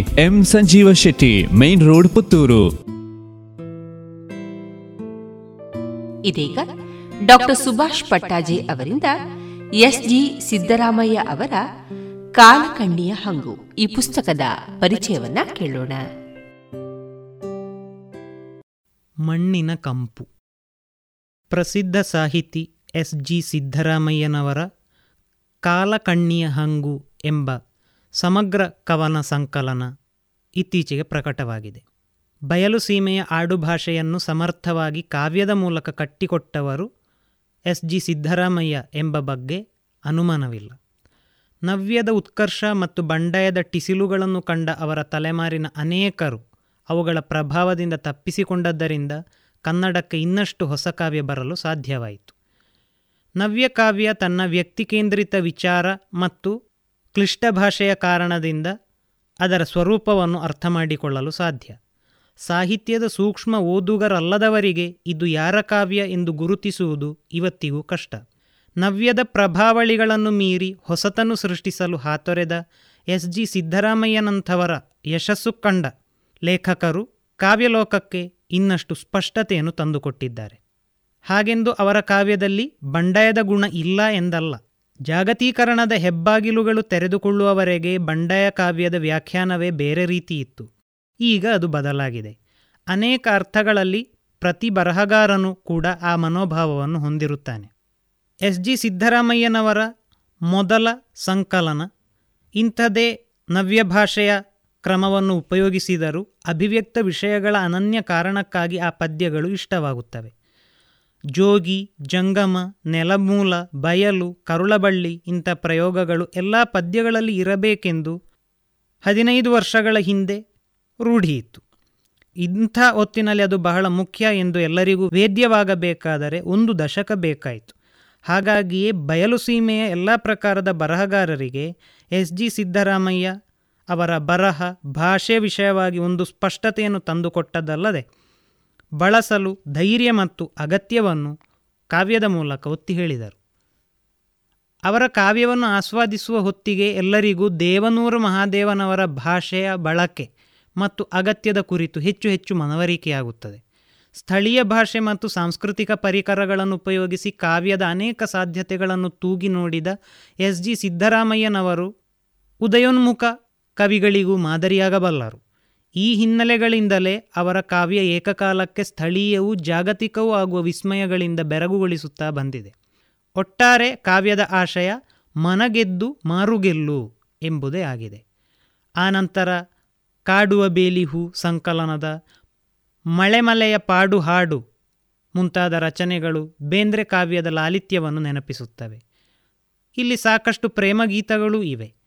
M Sanjeeva Shetty main road Puttur. ಇದೀಗ ಡಾಕ್ಟರ್ ಸುಭಾಷ್ ಪಟ್ಟಾಜಿ ಅವರಿಂದ ಎಸ್ ಜಿ ಸಿದ್ದರಾಮಯ್ಯ ಅವರ ಕಾಲಕಣ್ಣಿಯ ಹಂಗು. ಈ ಪುಸ್ತಕದ ಪರಿಚಯವನ್ನ ಕೇಳೋಣ. ಮಣ್ಣಿನ ಕಂಪು. ಪ್ರಸಿದ್ಧ ಸಾಹಿತಿ ಎಸ್ ಜಿ ಸಿದ್ದರಾಮಯ್ಯನವರ ಕಾಲಕಣ್ಣಿಯ ಹಂಗು ಎಂಬ ಸಮಗ್ರ ಕವನ ಸಂಕಲನ ಇತ್ತೀಚೆಗೆ ಪ್ರಕಟವಾಗಿದೆ. ಬಯಲು ಸೀಮೆಯ ಆಡುಭಾಷೆಯನ್ನು ಸಮರ್ಥವಾಗಿ ಕಾವ್ಯದ ಮೂಲಕ ಕಟ್ಟಿಕೊಟ್ಟವರು ಎಸ್. ಜಿ. ಸಿದ್ದರಾಮಯ್ಯ ಎಂಬ ಬಗ್ಗೆ ಅನುಮಾನವಿಲ್ಲ. ನವ್ಯದ ಉತ್ಕರ್ಷ ಮತ್ತು ಬಂಡಾಯದ ಟಿಸಿಲುಗಳನ್ನು ಕಂಡ ಅವರ ತಲೆಮಾರಿನ ಅನೇಕರು ಅವುಗಳ ಪ್ರಭಾವದಿಂದ ತಪ್ಪಿಸಿಕೊಂಡದ್ದರಿಂದ ಕನ್ನಡಕ್ಕೆ ಇನ್ನಷ್ಟು ಹೊಸ ಕಾವ್ಯ ಬರಲು ಸಾಧ್ಯವಾಯಿತು. ನವ್ಯ ಕಾವ್ಯ ತನ್ನ ವ್ಯಕ್ತಿಕೇಂದ್ರಿತ ವಿಚಾರ ಮತ್ತು ಕ್ಲಿಷ್ಟ ಭಾಷೆಯ ಕಾರಣದಿಂದ ಅದರ ಸ್ವರೂಪವನ್ನು ಅರ್ಥ ಮಾಡಿಕೊಳ್ಳಲು ಸಾಧ್ಯ. ಸಾಹಿತ್ಯದ ಸೂಕ್ಷ್ಮ ಓದುಗರಲ್ಲದವರಿಗೆ ಇದು ಯಾರ ಕಾವ್ಯ ಎಂದು ಗುರುತಿಸುವುದು ಇವತ್ತಿಗೂ ಕಷ್ಟ. ನವ್ಯದ ಪ್ರಭಾವಳಿಗಳನ್ನು ಮೀರಿ ಹೊಸತನ್ನು ಸೃಷ್ಟಿಸಲು ಹಾತೊರೆದ ಎಸ್ ಜಿ ಸಿದ್ದರಾಮಯ್ಯನಂಥವರ ಯಶಸ್ಸು ಕಂಡ ಲೇಖಕರು ಕಾವ್ಯಲೋಕಕ್ಕೆ ಇನ್ನಷ್ಟು ಸ್ಪಷ್ಟತೆಯನ್ನು ತಂದುಕೊಟ್ಟಿದ್ದಾರೆ. ಹಾಗೆಂದು ಅವರ ಕಾವ್ಯದಲ್ಲಿ ಬಂಡಾಯದ ಗುಣ ಇಲ್ಲ ಎಂದಲ್ಲ. ಜಾಗತೀಕರಣದ ಹೆಬ್ಬಾಗಿಲುಗಳು ತೆರೆದುಕೊಳ್ಳುವವರೆಗೆ ಬಂಡಾಯ ಕಾವ್ಯದ ವ್ಯಾಖ್ಯಾನವೇ ಬೇರೆ ರೀತಿ ಇತ್ತು. ಈಗ ಅದು ಬದಲಾಗಿದೆ. ಅನೇಕ ಅರ್ಥಗಳಲ್ಲಿ ಪ್ರತಿ ಬರಹಗಾರನು ಕೂಡ ಆ ಮನೋಭಾವವನ್ನು ಹೊಂದಿರುತ್ತಾನೆ. ಎಸ್. ಜಿ. ಸಿದ್ದರಾಮಯ್ಯನವರ ಮೊದಲ ಸಂಕಲನ, ಇಂಥದೇ ನವ್ಯ ಭಾಷೆಯ ಕ್ರಮವನ್ನು ಉಪಯೋಗಿಸಿದರೂ ಅಭಿವ್ಯಕ್ತ ವಿಷಯಗಳ ಅನನ್ಯ ಕಾರಣಕ್ಕಾಗಿ ಆ ಪದ್ಯಗಳು ಇಷ್ಟವಾಗುತ್ತವೆ. ಜೋಗಿ, ಜಂಗಮ, ನೆಲಮೂಲ, ಬಯಲು, ಕರುಳಬಳ್ಳಿ ಇಂಥ ಪ್ರಯೋಗಗಳು ಎಲ್ಲ ಪದ್ಯಗಳಲ್ಲಿ ಇರಬೇಕೆಂದು ಹದಿನೈದು ವರ್ಷಗಳ ಹಿಂದೆ ರೂಢಿಯಿತ್ತು. ಇಂಥ ಹೊತ್ತಿನಲ್ಲಿ ಅದು ಬಹಳ ಮುಖ್ಯ ಎಂದು ಎಲ್ಲರಿಗೂ ವೇದ್ಯವಾಗಬೇಕಾದರೆ ಒಂದು ದಶಕ ಬೇಕಾಯಿತು. ಹಾಗಾಗಿಯೇ ಬಯಲು ಸೀಮೆಯ ಎಲ್ಲ ಪ್ರಕಾರದ ಬರಹಗಾರರಿಗೆ ಎಸ್. ಜಿ. ಸಿದ್ದರಾಮಯ್ಯ ಅವರ ಬರಹ, ಭಾಷೆ ವಿಷಯವಾಗಿ ಒಂದು ಸ್ಪಷ್ಟತೆಯನ್ನು ತಂದುಕೊಟ್ಟದ್ದಲ್ಲದೆ ಬಳಸಲು ಧೈರ್ಯ ಮತ್ತು ಅಗತ್ಯವನ್ನು ಕಾವ್ಯದ ಮೂಲಕ ಒತ್ತಿ ಹೇಳಿದರು. ಅವರ ಕಾವ್ಯವನ್ನು ಆಸ್ವಾದಿಸುವ ಹೊತ್ತಿಗೆ ಎಲ್ಲರಿಗೂ ದೇವನೂರು ಮಹಾದೇವನವರ ಭಾಷೆಯ ಬಳಕೆ ಮತ್ತು ಅಗತ್ಯದ ಕುರಿತು ಹೆಚ್ಚು ಹೆಚ್ಚು ಮನವರಿಕೆಯಾಗುತ್ತದೆ. ಸ್ಥಳೀಯ ಭಾಷೆ ಮತ್ತು ಸಾಂಸ್ಕೃತಿಕ ಪರಿಕರಗಳನ್ನು ಉಪಯೋಗಿಸಿ ಕಾವ್ಯದ ಅನೇಕ ಸಾಧ್ಯತೆಗಳನ್ನು ತೂಗಿ ನೋಡಿದ ಎಸ್ ಜಿ ಸಿದ್ದರಾಮಯ್ಯನವರು ಉದಯೋನ್ಮುಖ ಕವಿಗಳಿಗೂ ಮಾದರಿಯಾಗಬಲ್ಲರು. ಈ ಹಿನ್ನೆಲೆಗಳಿಂದಲೇ ಅವರ ಕಾವ್ಯ ಏಕಕಾಲಕ್ಕೆ ಸ್ಥಳೀಯವೂ ಜಾಗತಿಕವೂ ಆಗುವ ವಿಸ್ಮಯಗಳಿಂದ ಬೆರಗುಗೊಳಿಸುತ್ತಾ ಬಂದಿದೆ. ಒಟ್ಟಾರೆ ಕಾವ್ಯದ ಆಶಯ ಮನಗೆದ್ದು ಮಾರುಗೆಲ್ಲು ಎಂಬುದೇ ಆಗಿದೆ. ಆನಂತರ ಕಾಡುವ ಬೇಲಿಹೂ ಸಂಕಲನದ ಮಳೆಮಲೆಯ ಪಾಡು ಹಾಡು ಮುಂತಾದ ರಚನೆಗಳು ಬೇಂದ್ರೆ ಕಾವ್ಯದ ಲಾಲಿತ್ಯವನ್ನು ನೆನಪಿಸುತ್ತವೆ. ಇಲ್ಲಿ ಸಾಕಷ್ಟು ಪ್ರೇಮಗೀತಗಳೂ ಇವೆ.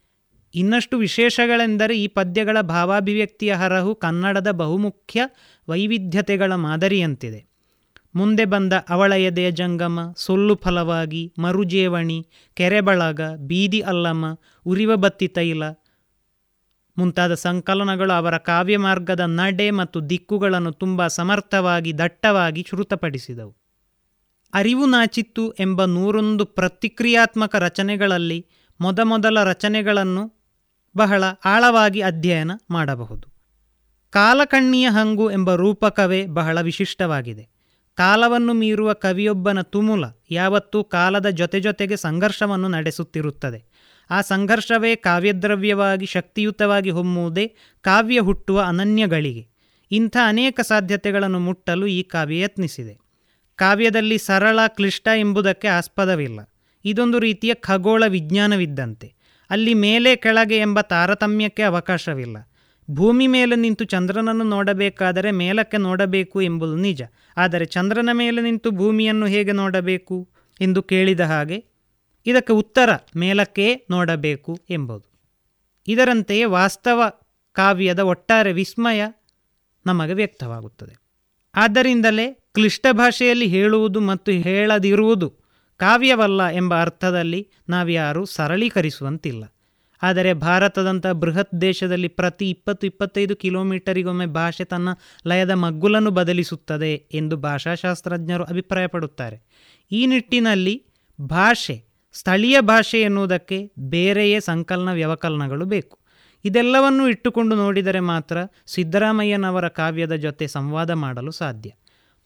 ಇನ್ನಷ್ಟು ವಿಶೇಷಗಳೆಂದರೆ ಈ ಪದ್ಯಗಳ ಭಾವಾಭಿವ್ಯಕ್ತಿಯ ಹರಹು ಕನ್ನಡದ ಬಹುಮುಖ್ಯ ವೈವಿಧ್ಯತೆಗಳ ಮಾದರಿಯಂತಿದೆ. ಮುಂದೆ ಬಂದ ಅವಳ ಎದೆಯ ಜಂಗಮ ಸೊಲ್ಲು ಫಲವಾಗಿ, ಮರುಜೇವಣಿ, ಕೆರೆಬಳಗ, ಬೀದಿ ಅಲ್ಲಮ, ಉರಿವ ಬತ್ತಿ ತೈಲ ಮುಂತಾದ ಸಂಕಲನಗಳು ಅವರ ಕಾವ್ಯ ಮಾರ್ಗದ ನಡೆ ಮತ್ತು ದಿಕ್ಕುಗಳನ್ನು ತುಂಬ ಸಮರ್ಥವಾಗಿ, ದಟ್ಟವಾಗಿ ಶ್ರುತಪಡಿಸಿದವು. ಅರಿವು ನಾಚಿತ್ತು ಎಂಬ ನೂರೊಂದು ಪ್ರತಿಕ್ರಿಯಾತ್ಮಕ ರಚನೆಗಳಲ್ಲಿ ಮೊದಮೊದಲ ರಚನೆಗಳನ್ನು ಬಹಳ ಆಳವಾಗಿ ಅಧ್ಯಯನ ಮಾಡಬಹುದು. ಕಾಲಕಣ್ಣಿಯ ಹಂಗು ಎಂಬ ರೂಪಕವೇ ಬಹಳ ವಿಶಿಷ್ಟವಾಗಿದೆ. ಕಾಲವನ್ನು ಮೀರುವ ಕವಿಯೊಬ್ಬನ ತುಮುಲ ಯಾವತ್ತೂ ಕಾಲದ ಜೊತೆ ಜೊತೆಗೆ ಸಂಘರ್ಷವನ್ನು ನಡೆಸುತ್ತಿರುತ್ತದೆ. ಆ ಸಂಘರ್ಷವೇ ಕಾವ್ಯದ್ರವ್ಯವಾಗಿ ಶಕ್ತಿಯುತವಾಗಿ ಹೊಮ್ಮುವುದೇ ಕಾವ್ಯ ಹುಟ್ಟುವ ಅನನ್ಯಗಳಿಗೆ. ಇಂಥ ಅನೇಕ ಸಾಧ್ಯತೆಗಳನ್ನು ಮುಟ್ಟಲು ಈ ಕಾವ್ಯ ಯತ್ನಿಸಿದೆ. ಕಾವ್ಯದಲ್ಲಿ ಸರಳ, ಕ್ಲಿಷ್ಟ ಎಂಬುದಕ್ಕೆ ಆಸ್ಪದವಿಲ್ಲ. ಇದೊಂದು ರೀತಿಯ ಖಗೋಳ ವಿಜ್ಞಾನವಿದ್ದಂತೆ. ಅಲ್ಲಿ ಮೇಲೆ ಕೆಳಗೆ ಎಂಬ ತಾರತಮ್ಯಕ್ಕೆ ಅವಕಾಶವಿಲ್ಲ. ಭೂಮಿ ಮೇಲೆ ನಿಂತು ಚಂದ್ರನನ್ನು ನೋಡಬೇಕಾದರೆ ಮೇಲಕ್ಕೆ ನೋಡಬೇಕು ಎಂಬುದು ನಿಜ. ಆದರೆ ಚಂದ್ರನ ಮೇಲೆ ನಿಂತು ಭೂಮಿಯನ್ನು ಹೇಗೆ ನೋಡಬೇಕು ಎಂದು ಕೇಳಿದ ಹಾಗೆ ಇದಕ್ಕೆ ಉತ್ತರ ಮೇಲಕ್ಕೇ ನೋಡಬೇಕು ಎಂಬುದು. ಇದರಂತೆಯೇ ವಾಸ್ತವ ಕಾವ್ಯದ ಒಟ್ಟಾರೆ ವಿಸ್ಮಯ ನಮಗೆ ವ್ಯಕ್ತವಾಗುತ್ತದೆ. ಆದ್ದರಿಂದಲೇ ಕ್ಲಿಷ್ಟ ಭಾಷೆಯಲ್ಲಿ ಹೇಳುವುದು ಮತ್ತು ಹೇಳದಿರುವುದು ಕಾವ್ಯವಲ್ಲ ಎಂಬ ಅರ್ಥದಲ್ಲಿ ನಾವ್ಯಾರೂ ಸರಳೀಕರಿಸುವಂತಿಲ್ಲ. ಆದರೆ ಭಾರತದಂಥ ಬೃಹತ್ ದೇಶದಲ್ಲಿ ಪ್ರತಿ ಇಪ್ಪತ್ತು ಇಪ್ಪತ್ತೈದು ಕಿಲೋಮೀಟರಿಗೊಮ್ಮೆ ಭಾಷೆ ತನ್ನ ಲಯದ ಮಗ್ಗುಲನ್ನು ಬದಲಿಸುತ್ತದೆ ಎಂದು ಭಾಷಾಶಾಸ್ತ್ರಜ್ಞರು ಅಭಿಪ್ರಾಯಪಡುತ್ತಾರೆ. ಈ ನಿಟ್ಟಿನಲ್ಲಿ ಭಾಷೆ, ಸ್ಥಳೀಯ ಭಾಷೆ ಎನ್ನುವುದಕ್ಕೆ ಬೇರೆಯೇ ಸಂಕಲನ ವ್ಯವಕಲನಗಳು ಬೇಕು. ಇದೆಲ್ಲವನ್ನೂ ಇಟ್ಟುಕೊಂಡು ನೋಡಿದರೆ ಮಾತ್ರ ಸಿದ್ದರಾಮಯ್ಯನವರ ಕಾವ್ಯದ ಜೊತೆ ಸಂವಾದ ಮಾಡಲು ಸಾಧ್ಯ.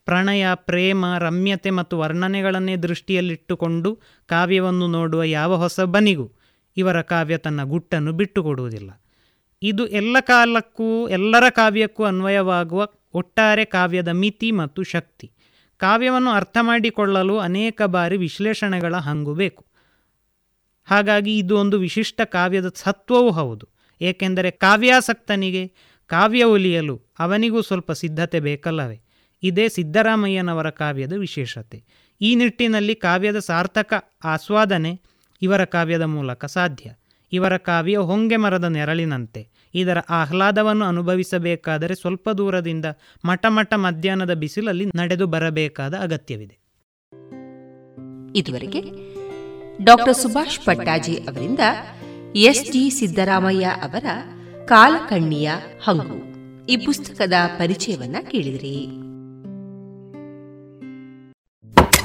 ಪ್ರಣಯ, ಪ್ರೇಮ, ರಮ್ಯತೆ ಮತ್ತು ವರ್ಣನೆಗಳನ್ನೇ ದೃಷ್ಟಿಯಲ್ಲಿಟ್ಟುಕೊಂಡು ಕಾವ್ಯವನ್ನು ನೋಡುವ ಯಾವ ಹೊಸಬನಿಗೂ ಇವರ ಕಾವ್ಯ ತನ್ನ ಗುಟ್ಟನ್ನು ಬಿಟ್ಟುಕೊಡುವುದಿಲ್ಲ. ಇದು ಎಲ್ಲ ಕಾಲಕ್ಕೂ, ಎಲ್ಲರ ಕಾವ್ಯಕ್ಕೂ ಅನ್ವಯವಾಗುವ ಒಟ್ಟಾರೆ ಕಾವ್ಯದ ಮಿತಿ ಮತ್ತು ಶಕ್ತಿ. ಕಾವ್ಯವನ್ನು ಅರ್ಥ ಮಾಡಿಕೊಳ್ಳಲು ಅನೇಕ ಬಾರಿ ವಿಶ್ಲೇಷಣೆಗಳ ಹಂಗು ಬೇಕು. ಹಾಗಾಗಿ ಇದು ಒಂದು ವಿಶಿಷ್ಟ ಕಾವ್ಯದ ಸತ್ವವೂ ಹೌದು. ಏಕೆಂದರೆ ಕಾವ್ಯಾಸಕ್ತನಿಗೆ ಕಾವ್ಯ ಒಲಿಯಲು ಅವನಿಗೂ ಸ್ವಲ್ಪ ಸಿದ್ಧತೆ ಬೇಕಲ್ಲವೇ? ಇದೇ ಸಿದ್ದರಾಮಯ್ಯನವರ ಕಾವ್ಯದ ವಿಶೇಷತೆ. ಈ ನಿಟ್ಟಿನಲ್ಲಿ ಕಾವ್ಯದ ಸಾರ್ಥಕ ಆಸ್ವಾದನೆ ಇವರ ಕಾವ್ಯದ ಮೂಲಕ ಸಾಧ್ಯ. ಇವರ ಕಾವ್ಯ ಹೊಂಗೆ ಮರದ ನೆರಳಿನಂತೆ. ಇದರ ಆಹ್ಲಾದವನ್ನು ಅನುಭವಿಸಬೇಕಾದರೆ ಸ್ವಲ್ಪ ದೂರದಿಂದ ಮಠ ಮಠ ಮಧ್ಯಾಹ್ನದ ಬಿಸಿಲಲ್ಲಿ ನಡೆದು ಬರಬೇಕಾದ ಅಗತ್ಯವಿದೆ. ಇದುವರೆಗೆ ಡಾಕ್ಟರ್ ಸುಭಾಷ್ ಪಟ್ಟಾಜಿ ಅವರಿಂದ ಎಸ್. ಜಿ. ಸಿದ್ದರಾಮಯ್ಯ ಅವರ ಕಾಲಕಣ್ಣಿಯ ಹಂಗು. ಈ ಪುಸ್ತಕದ ಪರಿಚಯವನ್ನ ಕೇಳಿದ್ರಿ.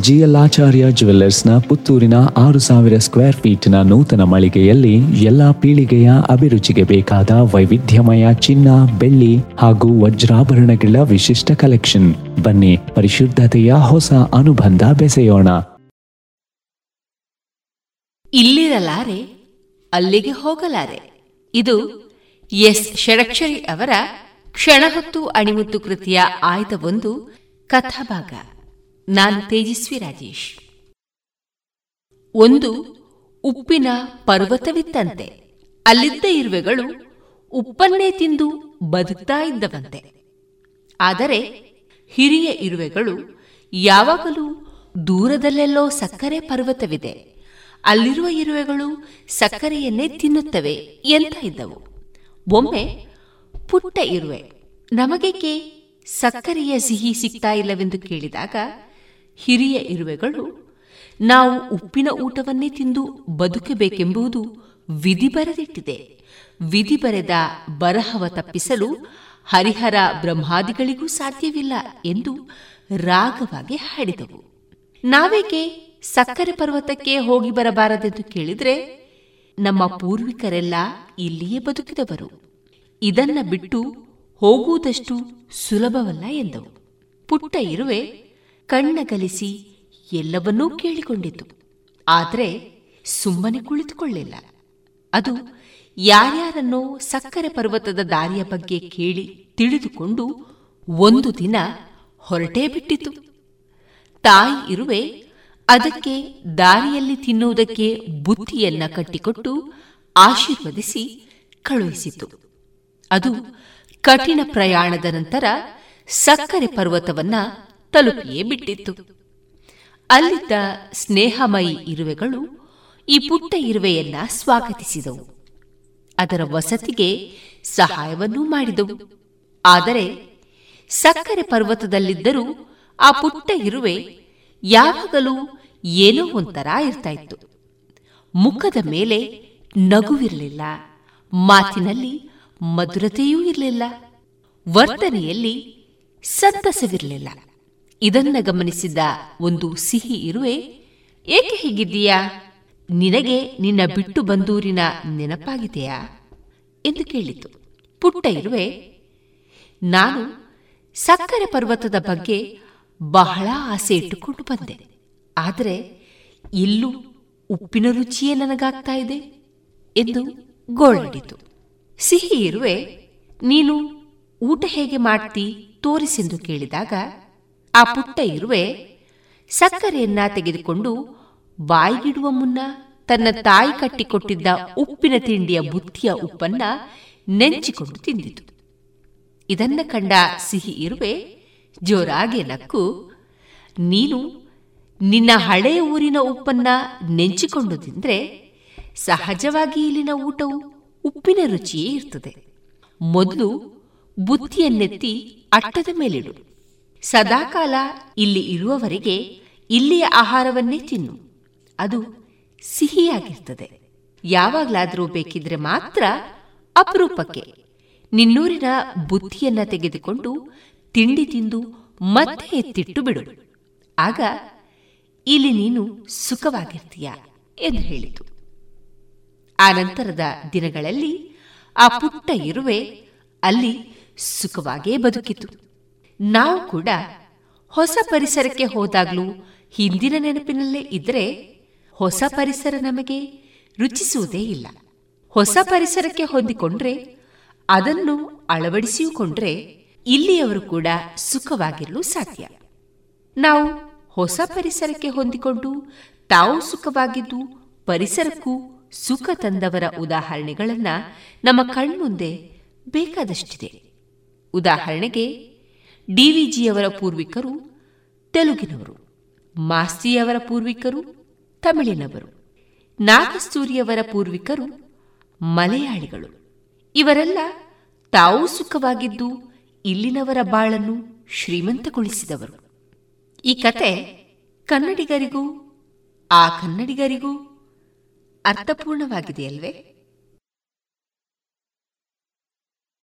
ಜಿಎಲ್ ಆಚಾರ್ಯ ನ ಪುತ್ತೂರಿನ ಆರು ಸಾವಿರ ಸ್ಕ್ವೇರ್ ಫೀಟ್ನ ನೂತನ ಮಳಿಗೆಯಲ್ಲಿ ಎಲ್ಲಾ ಪೀಳಿಗೆಯ ಅಭಿರುಚಿಗೆ ಬೇಕಾದ ವೈವಿಧ್ಯಮಯ ಚಿನ್ನ, ಬೆಳ್ಳಿ ಹಾಗೂ ವಜ್ರಾಭರಣಗಳ ವಿಶಿಷ್ಟ ಕಲೆಕ್ಷನ್ ಬನ್ನಿ, ಪರಿಶುದ್ಧತೆಯ ಹೊಸ ಅನುಬಂಧ ಬೆಸೆಯೋಣ. ಇಲ್ಲಿರಲಾರೆ, ಅಲ್ಲಿಗೆ ಹೋಗಲಾರೆ. ಇದು ಎಸ್. ಷಡಕ್ಷರಿ ಅವರ ಕ್ಷಣಹತ್ತು ಅಣಿಮುತ್ತು ಕೃತಿಯ ಆಯ್ದ ಒಂದು ಕಥಾಭಾಗ. ನಾನು ತೇಜಸ್ವಿ ರಾಜೇಶ್. ಒಂದು ಉಪ್ಪಿನ ಪರ್ವತವಿತ್ತಂತೆ. ಅಲ್ಲಿದ್ದ ಇರುವೆಗಳು ಉಪ್ಪನ್ನೇ ತಿಂದು ಬದುಕ್ತಾ ಇದ್ದವಂತೆ. ಆದರೆ ಹಿರಿಯ ಇರುವೆಗಳು ಯಾವಾಗಲೂ ದೂರದಲ್ಲೆಲ್ಲೋ ಸಕ್ಕರೆ ಪರ್ವತವಿದೆ. ಅಲ್ಲಿರುವ ಇರುವೆಗಳು ಸಕ್ಕರೆಯನ್ನೇ ತಿನ್ನುತ್ತವೆ ಎಂತ ಇದ್ದವು. ಒಮ್ಮೆ ಪುಟ್ಟ ಇರುವೆ, ನಮಗೇಕೆ ಸಕ್ಕರೆಯ ಸಿಹಿ ಸಿಗ್ತಾ ಇಲ್ಲವೆಂದು ಕೇಳಿದಾಗ ಹಿರಿಯ ಇರುವೆಗಳು, ನಾವು ಉಪ್ಪಿನ ಊಟವನ್ನೇ ತಿಂದು ಬದುಕಬೇಕೆಂಬುದು ವಿಧಿ ಬರೆದಿಟ್ಟಿದೆ. ವಿಧಿ ಬರೆದ ಬರಹವ ತಪ್ಪಿಸಲು ಹರಿಹರ ಬ್ರಹ್ಮಾದಿಗಳಿಗೂ ಸಾಧ್ಯವಿಲ್ಲ ಎಂದು ರಾಗವಾಗಿ ಹಾಡಿದವು. ನಾವೇಕೆ ಸಕ್ಕರೆ ಪರ್ವತಕ್ಕೆ ಹೋಗಿ ಬರಬಾರದೆಂದು ಕೇಳಿದ್ರೆ, ನಮ್ಮ ಪೂರ್ವಿಕರೆಲ್ಲ ಇಲ್ಲಿಯೇ ಬದುಕಿದವರು. ಇದನ್ನ ಬಿಟ್ಟು ಹೋಗುವುದಷ್ಟು ಸುಲಭವಲ್ಲ ಎಂದವು. ಪುಟ್ಟ ಇರುವೆ ಕಣ್ಣಗಲಿಸಿ ಎಲ್ಲವನ್ನೂ ಕೇಳಿಕೊಂಡಿತು. ಆದರೆ ಸುಮ್ಮನೆ ಕುಳಿತುಕೊಳ್ಳಿಲ್ಲ. ಅದು ಯಾರ್ಯಾರನ್ನೋ ಸಕ್ಕರೆ ಪರ್ವತದ ದಾರಿಯ ಬಗ್ಗೆ ಕೇಳಿ ತಿಳಿದುಕೊಂಡು ಒಂದು ದಿನ ಹೊರಟೇ ಬಿಟ್ಟಿತು. ತಾಯಿ ಇರುವೆ ಅದಕ್ಕೆ ದಾರಿಯಲ್ಲಿ ತಿನ್ನುವುದಕ್ಕೆ ಬುತ್ತಿಯನ್ನ ಕಟ್ಟಿಕೊಟ್ಟು ಆಶೀರ್ವದಿಸಿ ಕಳುಹಿಸಿತು. ಅದು ಕಠಿಣ ಪ್ರಯಾಣದ ನಂತರ ಸಕ್ಕರೆ ಪರ್ವತವನ್ನ ತಲುಪಿಯೇ ಬಿಟ್ಟಿತ್ತು. ಅಲ್ಲಿದ್ದ ಸ್ನೇಹಮಯಿ ಇರುವೆಗಳು ಈ ಪುಟ್ಟ ಇರುವೆಯನ್ನ ಸ್ವಾಗತಿಸಿದವು. ಅದರ ವಸತಿಗೆ ಸಹಾಯವನ್ನೂ ಮಾಡಿದವು. ಆದರೆ ಸಕ್ಕರೆ ಪರ್ವತದಲ್ಲಿದ್ದರೂ ಆ ಪುಟ್ಟ ಇರುವೆ ಯಾವಾಗಲೂ ಏನೋ ಒಂಥರ ಇರ್ತಾ ಇತ್ತು ಮುಖದ ಮೇಲೆ ನಗುವಿರಲಿಲ್ಲ. ಮಾತಿನಲ್ಲಿ ಮಧುರತೆಯೂ ಇರಲಿಲ್ಲ. ವರ್ತನೆಯಲ್ಲಿ ಸಂತಸವಿರಲಿಲ್ಲ. ಇದನ್ನ ಗಮನಿಸಿದ ಒಂದು ಸಿಹಿ ಇರುವೆ, ಏಕೆ ಹೀಗಿದ್ದೀಯಾ? ನಿನಗೆ ನಿನ್ನ ಬಿಟ್ಟು ಬಂದೂರಿನ ನೆನಪಾಗಿದೆಯಾ? ಎಂದು ಕೇಳಿತು. ಪುಟ್ಟ ಇರುವೆ, ನಾನು ಸಕ್ಕರೆ ಪರ್ವತದ ಬಗ್ಗೆ ಬಹಳ ಆಸೆ ಇಟ್ಟುಕೊಂಡು ಬಂದೆ. ಆದರೆ ಇಲ್ಲೂ ಉಪ್ಪಿನ ರುಚಿಯೇ ನನಗಾಗ್ತಾ ಇದೆ, ಎಂದು ಗೋಳಾಡಿತು ಸಿಹಿ ಇರುವೆ, ನೀನು ಊಟ ಹೇಗೆ ಮಾಡ್ತಿ? ತೋರಿಸೆಂದು ಕೇಳಿದಾಗ ಆ ಪುಟ್ಟ ಇರುವೆ ಸಕ್ಕರೆಯನ್ನ ತೆಗೆದುಕೊಂಡು ಬಾಯಿಗಿಡುವ ಮುನ್ನ ತನ್ನ ತಾಯಿ ಕಟ್ಟಿಕೊಟ್ಟಿದ್ದ ಉಪ್ಪಿನ ತಿಂಡಿಯ ಬುತ್ತಿಯ ಉಪ್ಪನ್ನ ನೆಂಚಿಕೊಂಡು ತಿಂದಿತು. ಇದನ್ನ ಕಂಡ ಸಿಹಿ ಇರುವೆ ಜೋರಾಗೆ ನಕ್ಕು, ನೀನು ನಿನ್ನ ಹಳೆಯ ಊರಿನ ಉಪ್ಪನ್ನ ನೆಂಚಿಕೊಂಡು ತಿಂದ್ರೆ ಸಹಜವಾಗಿ ಇಲ್ಲಿನ ಊಟವು ಉಪ್ಪಿನ ರುಚಿಯೇ ಇರ್ತದೆ. ಮೊದಲು ಬುತ್ತಿಯನ್ನೆತ್ತಿ ಅಟ್ಟದ ಮೇಲಿಡು. ಸದಾಕಾಲ ಇಲ್ಲಿ ಇರುವವರೆಗೆ ಇಲ್ಲಿಯ ಆಹಾರವನ್ನೇ ತಿನ್ನು. ಅದು ಸಿಹಿಯಾಗಿರ್ತದೆ. ಯಾವಾಗಲಾದರೂ ಬೇಕಿದ್ರೆ ಮಾತ್ರ ಅಪರೂಪಕ್ಕೆ. ನಿನ್ನೂರಿನ ಬುದ್ಧಿಯನ್ನ ತೆಗೆದುಕೊಂಡು ತಿಂಡಿ ತಿಂದು ಮತ್ತೆ ಎತ್ತಿಟ್ಟು ಬಿಡು ಆಗ ಇಲ್ಲಿ ನೀನು ಸುಖವಾಗಿರ್ತೀಯ ಎಂದು ಹೇಳಿತು. ಆ ನಂತರದ ದಿನಗಳಲ್ಲಿ ಆ ಪುಟ್ಟ ಇರುವೆ ಅಲ್ಲಿ ಸುಖವಾಗೇ ಬದುಕಿತು. ನಾವು ಕೂಡ ಹೊಸ ಪರಿಸರಕ್ಕೆ ಹೋದಾಗಲೂ ಹಿಂದಿನ ನೆನಪಿನಲ್ಲೇ ಇದ್ರೆ ಹೊಸ ಪರಿಸರ ನಮಗೆ ರುಚಿಸುವುದೇ ಇಲ್ಲ. ಹೊಸ ಪರಿಸರಕ್ಕೆ ಹೊಂದಿಕೊಂಡ್ರೆ ಅದನ್ನು ಅಳವಡಿಸಿಕೊಂಡ್ರೆ ಇಲ್ಲಿಯವರು ಕೂಡ ಸುಖವಾಗಿರಲು ಸಾಧ್ಯ. ನಾವು ಹೊಸ ಪರಿಸರಕ್ಕೆ ಹೊಂದಿಕೊಂಡು ತಾವು ಸುಖವಾಗಿದ್ದು ಪರಿಸರಕ್ಕೂ ಸುಖ ತಂದವರ ಉದಾಹರಣೆಗಳನ್ನ ನಮ್ಮ ಕಣ್ಮುಂದೆ ಬೇಕಾದಷ್ಟಿದೆ. ಉದಾಹರಣೆಗೆ ಡಿವಿಜಿಯವರ ಪೂರ್ವಿಕರು, ತೆಲುಗಿನವರು, ಮಾಸ್ತಿಯವರ ಪೂರ್ವಿಕರು, ತಮಿಳಿನವರು ನಾಗಸ್ತೂರಿಯವರ ಪೂರ್ವಿಕರು, ಮಲಯಾಳಿಗಳು. ಇವರೆಲ್ಲ ತಾವು ಸುಖವಾಗಿದ್ದು ಇಲ್ಲಿನವರ ಬಾಳನ್ನು ಶ್ರೀಮಂತಗೊಳಿಸಿದವರು. ಈ ಕತೆ ಕನ್ನಡಿಗರಿಗೂ, ಆ ಕನ್ನಡಿಗರಿಗೂ ಅರ್ಥಪೂರ್ಣವಾಗಿದೆಯಲ್ವೇ?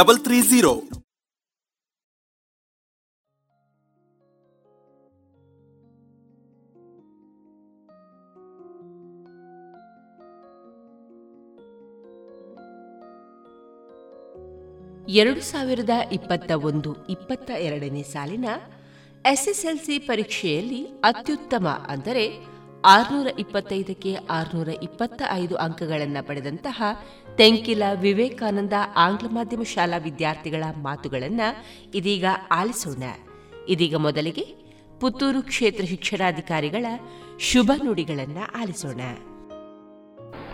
double three zero ಎರಡು ಸಾವಿರದ ಇಪ್ಪತ್ತ ಒಂದು, ಇಪ್ಪತ್ತ ಎರಡನೇ ಸಾಲಿನ ಎಸ್ಎಸ್ಎಲ್ಸಿ ಪರೀಕ್ಷೆಯಲ್ಲಿ ಅತ್ಯುತ್ತಮ ಅಂದರೆ ಆರುನೂರ ಇಪ್ಪತ್ತೈದಕ್ಕೆ ಆರುನೂರ ಇಪ್ಪತ್ತ ಐದು ಅಂಕಗಳನ್ನು ಪಡೆದಂತಹ ತೆಂಕಿಲ ವಿವೇಕಾನಂದ ಆಂಗ್ಲ ಮಾಧ್ಯಮ ಶಾಲಾ ವಿದ್ಯಾರ್ಥಿಗಳ ಮಾತುಗಳನ್ನು ಇದೀಗ ಆಲಿಸೋಣ. ಇದೀಗ ಮೊದಲಿಗೆ ಪುತ್ತೂರು ಕ್ಷೇತ್ರ ಶಿಕ್ಷಣಾಧಿಕಾರಿಗಳ ಶುಭ ನುಡಿಗಳನ್ನು ಆಲಿಸೋಣ.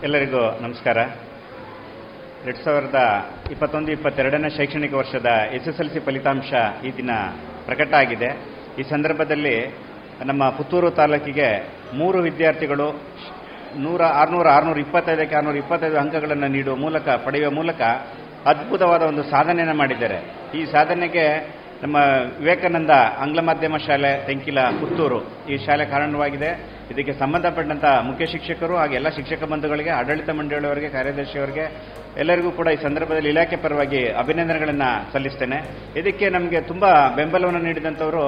ಎಲ್ಲರಿಗೂ ನಮಸ್ಕಾರ. ಎರಡು ಸಾವಿರದ ಇಪ್ಪತ್ತೊಂದು, ಇಪ್ಪತ್ತೆರಡನೇ ಶೈಕ್ಷಣಿಕ ವರ್ಷದ ಎಸ್ ಎಸ್ ಎಲ್ ಸಿ ಫಲಿತಾಂಶ ಈ ದಿನ ಪ್ರಕಟ ಆಗಿದೆ. ಈ ಸಂದರ್ಭದಲ್ಲಿ ನಮ್ಮ ಪುತ್ತೂರು ತಾಲೂಕಿಗೆ ಮೂರು ವಿದ್ಯಾರ್ಥಿಗಳು ನೂರ ಆರುನೂರ ಆರುನೂರ ಇಪ್ಪತ್ತೈದಕ್ಕೆ ಆರುನೂರ ಇಪ್ಪತ್ತೈದು ಅಂಕಗಳನ್ನು ನೀಡುವ ಮೂಲಕ, ಪಡೆಯುವ ಮೂಲಕ ಅದ್ಭುತವಾದ ಒಂದು ಸಾಧನೆಯನ್ನು ಮಾಡಿದ್ದಾರೆ. ಈ ಸಾಧನೆಗೆ ನಮ್ಮ ವಿವೇಕಾನಂದ ಆಂಗ್ಲ ಮಾಧ್ಯಮ ಶಾಲೆ ತೆಂಕಿಲ ಪುತ್ತೂರು ಈ ಶಾಲೆ ಕಾರಣವಾಗಿದೆ. ಇದಕ್ಕೆ ಸಂಬಂಧಪಟ್ಟಂತ ಮುಖ್ಯ ಶಿಕ್ಷಕರು ಹಾಗೆ ಎಲ್ಲ ಶಿಕ್ಷಕ ಬಂಧುಗಳಿಗೆ, ಆಡಳಿತ ಮಂಡಳಿಯವರಿಗೆ ಕಾರ್ಯದರ್ಶಿಯವರಿಗೆ ಎಲ್ಲರಿಗೂ ಕೂಡ ಈ ಸಂದರ್ಭದಲ್ಲಿ ಇಲಾಖೆ ಪರವಾಗಿ ಅಭಿನಂದನೆಗಳನ್ನು ಸಲ್ಲಿಸ್ತೇನೆ. ಇದಕ್ಕೆ ನಮಗೆ ತುಂಬ ಬೆಂಬಲವನ್ನು ನೀಡಿದಂಥವರು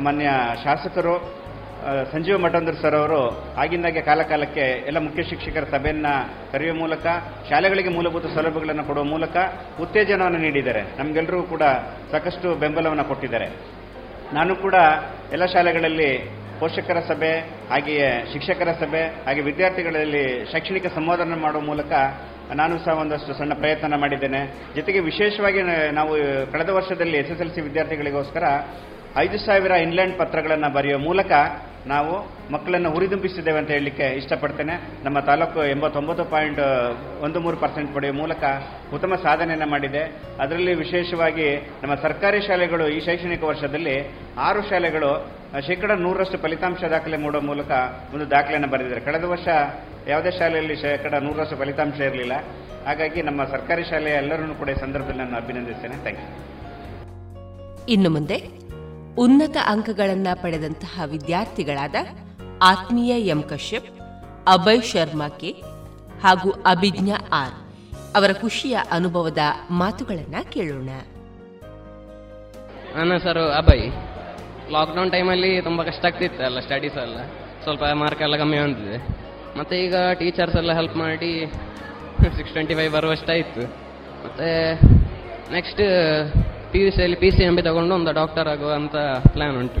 ಮಾನ್ಯ ಶಾಸಕರು ಸಂಜೀವ ಮಠಂದ್ರ ಸರ್ ಅವರು ಆಗಿಂದಾಗೆ ಕಾಲಕಾಲಕ್ಕೆ ಎಲ್ಲ ಮುಖ್ಯ ಶಿಕ್ಷಕರ ಸಭೆಯನ್ನು ಕರೆಯುವ ಮೂಲಕ, ಶಾಲೆಗಳಿಗೆ ಮೂಲಭೂತ ಸೌಲಭ್ಯಗಳನ್ನು ಕೊಡುವ ಮೂಲಕ ಉತ್ತೇಜನವನ್ನು ನೀಡಿದ್ದಾರೆ. ನಮಗೆಲ್ಲರೂ ಕೂಡ ಸಾಕಷ್ಟು ಬೆಂಬಲವನ್ನು ಕೊಟ್ಟಿದ್ದಾರೆ. ನಾನು ಕೂಡ ಎಲ್ಲ ಶಾಲೆಗಳಲ್ಲಿ ಪೋಷಕರ ಸಭೆ, ಹಾಗೆಯೇ ಶಿಕ್ಷಕರ ಸಭೆ, ಹಾಗೆ ವಿದ್ಯಾರ್ಥಿಗಳಲ್ಲಿ ಶೈಕ್ಷಣಿಕ ಸಂವಾದನ ಮಾಡುವ ಮೂಲಕ ನಾನು ಸಹ ಒಂದಷ್ಟು ಸಣ್ಣ ಪ್ರಯತ್ನ ಮಾಡಿದ್ದೇನೆ. ಜೊತೆಗೆ ವಿಶೇಷವಾಗಿ ನಾವು ಕಳೆದ ವರ್ಷದಲ್ಲಿ ಎಸ್ ಎಸ್ ಎಲ್ ಸಿ ವಿದ್ಯಾರ್ಥಿಗಳಿಗೋಸ್ಕರ ಐದು ಸಾವಿರ ಇನ್ಲ್ಯಾಂಡ್ ಪತ್ರಗಳನ್ನು ಬರೆಯುವ ಮೂಲಕ ನಾವು ಮಕ್ಕಳನ್ನು ಹುರಿದುಂಬಿಸಿದ್ದೇವೆ ಅಂತ ಹೇಳಲಿಕ್ಕೆ ಇಷ್ಟಪಡ್ತೇನೆ. ನಮ್ಮ ತಾಲೂಕು ಎಂಬತ್ತೊಂಬತ್ತು ಪಾಯಿಂಟ್ ಒಂದು ಮೂರು ಪರ್ಸೆಂಟ್ ಪಡೆಯುವ ಮೂಲಕ ಉತ್ತಮ ಸಾಧನೆಯನ್ನು ಮಾಡಿದೆ. ಅದರಲ್ಲಿ ವಿಶೇಷವಾಗಿ ನಮ್ಮ ಸರ್ಕಾರಿ ಶಾಲೆಗಳು ಈ ಶೈಕ್ಷಣಿಕ ವರ್ಷದಲ್ಲಿ ಆರು ಶಾಲೆಗಳು ಶೇಕಡ ನೂರರಷ್ಟು ಫಲಿತಾಂಶ ದಾಖಲೆ ಮೂಡುವ ಮೂಲಕ ಒಂದು ದಾಖಲೆಯನ್ನು ಬರೆದಿದ್ದಾರೆ. ಕಳೆದ ವರ್ಷ ಯಾವುದೇ ಶಾಲೆಯಲ್ಲಿ ಶೇಕಡ ನೂರರಷ್ಟು ಫಲಿತಾಂಶ ಇರಲಿಲ್ಲ. ಹಾಗಾಗಿ ನಮ್ಮ ಸರ್ಕಾರಿ ಶಾಲೆಯ ಎಲ್ಲರನ್ನೂ ಕೂಡ ಸಂದರ್ಭದಲ್ಲಿ ನಾನು ಅಭಿನಂದಿಸ್ತೇನೆ. Thank you. ಇನ್ನು ಮುಂದೆ ಉನ್ನತ ಅಂಕಗಳನ್ನು ಪಡೆದಂತಹ ವಿದ್ಯಾರ್ಥಿಗಳಾದ ಆತ್ಮೀಯ ಎಂ ಕಶ್ಯಪ್, ಅಭಯ್ ಶರ್ಮಾ ಕೆ ಹಾಗೂ ಅಭಿಜ್ಞಾ ಆರ್ ಅವರ ಖುಷಿಯ ಅನುಭವದ ಮಾತುಗಳನ್ನು ಕೇಳೋಣ. ನನ್ನ ಹೆಸರು ಅಭಯ್. ಲಾಕ್ಡೌನ್ ಟೈಮಲ್ಲಿ ತುಂಬ ಕಷ್ಟ ಆಗ್ತಿತ್ತು ಅಲ್ಲ ಸ್ಟಡೀಸ್ ಎಲ್ಲ. ಸ್ವಲ್ಪ ಮಾರ್ಕ್ ಎಲ್ಲ ಕಮ್ಮಿ ಬಂದಿದೆ. ಮತ್ತು ಈಗ ಟೀಚರ್ಸ್ ಎಲ್ಲ ಹೆಲ್ಪ್ ಮಾಡಿ ಸಿಕ್ಸ್ ಟ್ವೆಂಟಿ ಫೈವ್ ಬರುವಷ್ಟಾಯಿತು. ಮತ್ತು ನೆಕ್ಸ್ಟ್ ಪಿ ಯು ಸಿಯಲ್ಲಿ ಪಿ ಸಿ ಎಂ ಬಿ ತಗೊಂಡು ಒಂದು ಡಾಕ್ಟರ್ ಆಗುವಂತ ಪ್ಲ್ಯಾನ್ ಉಂಟು.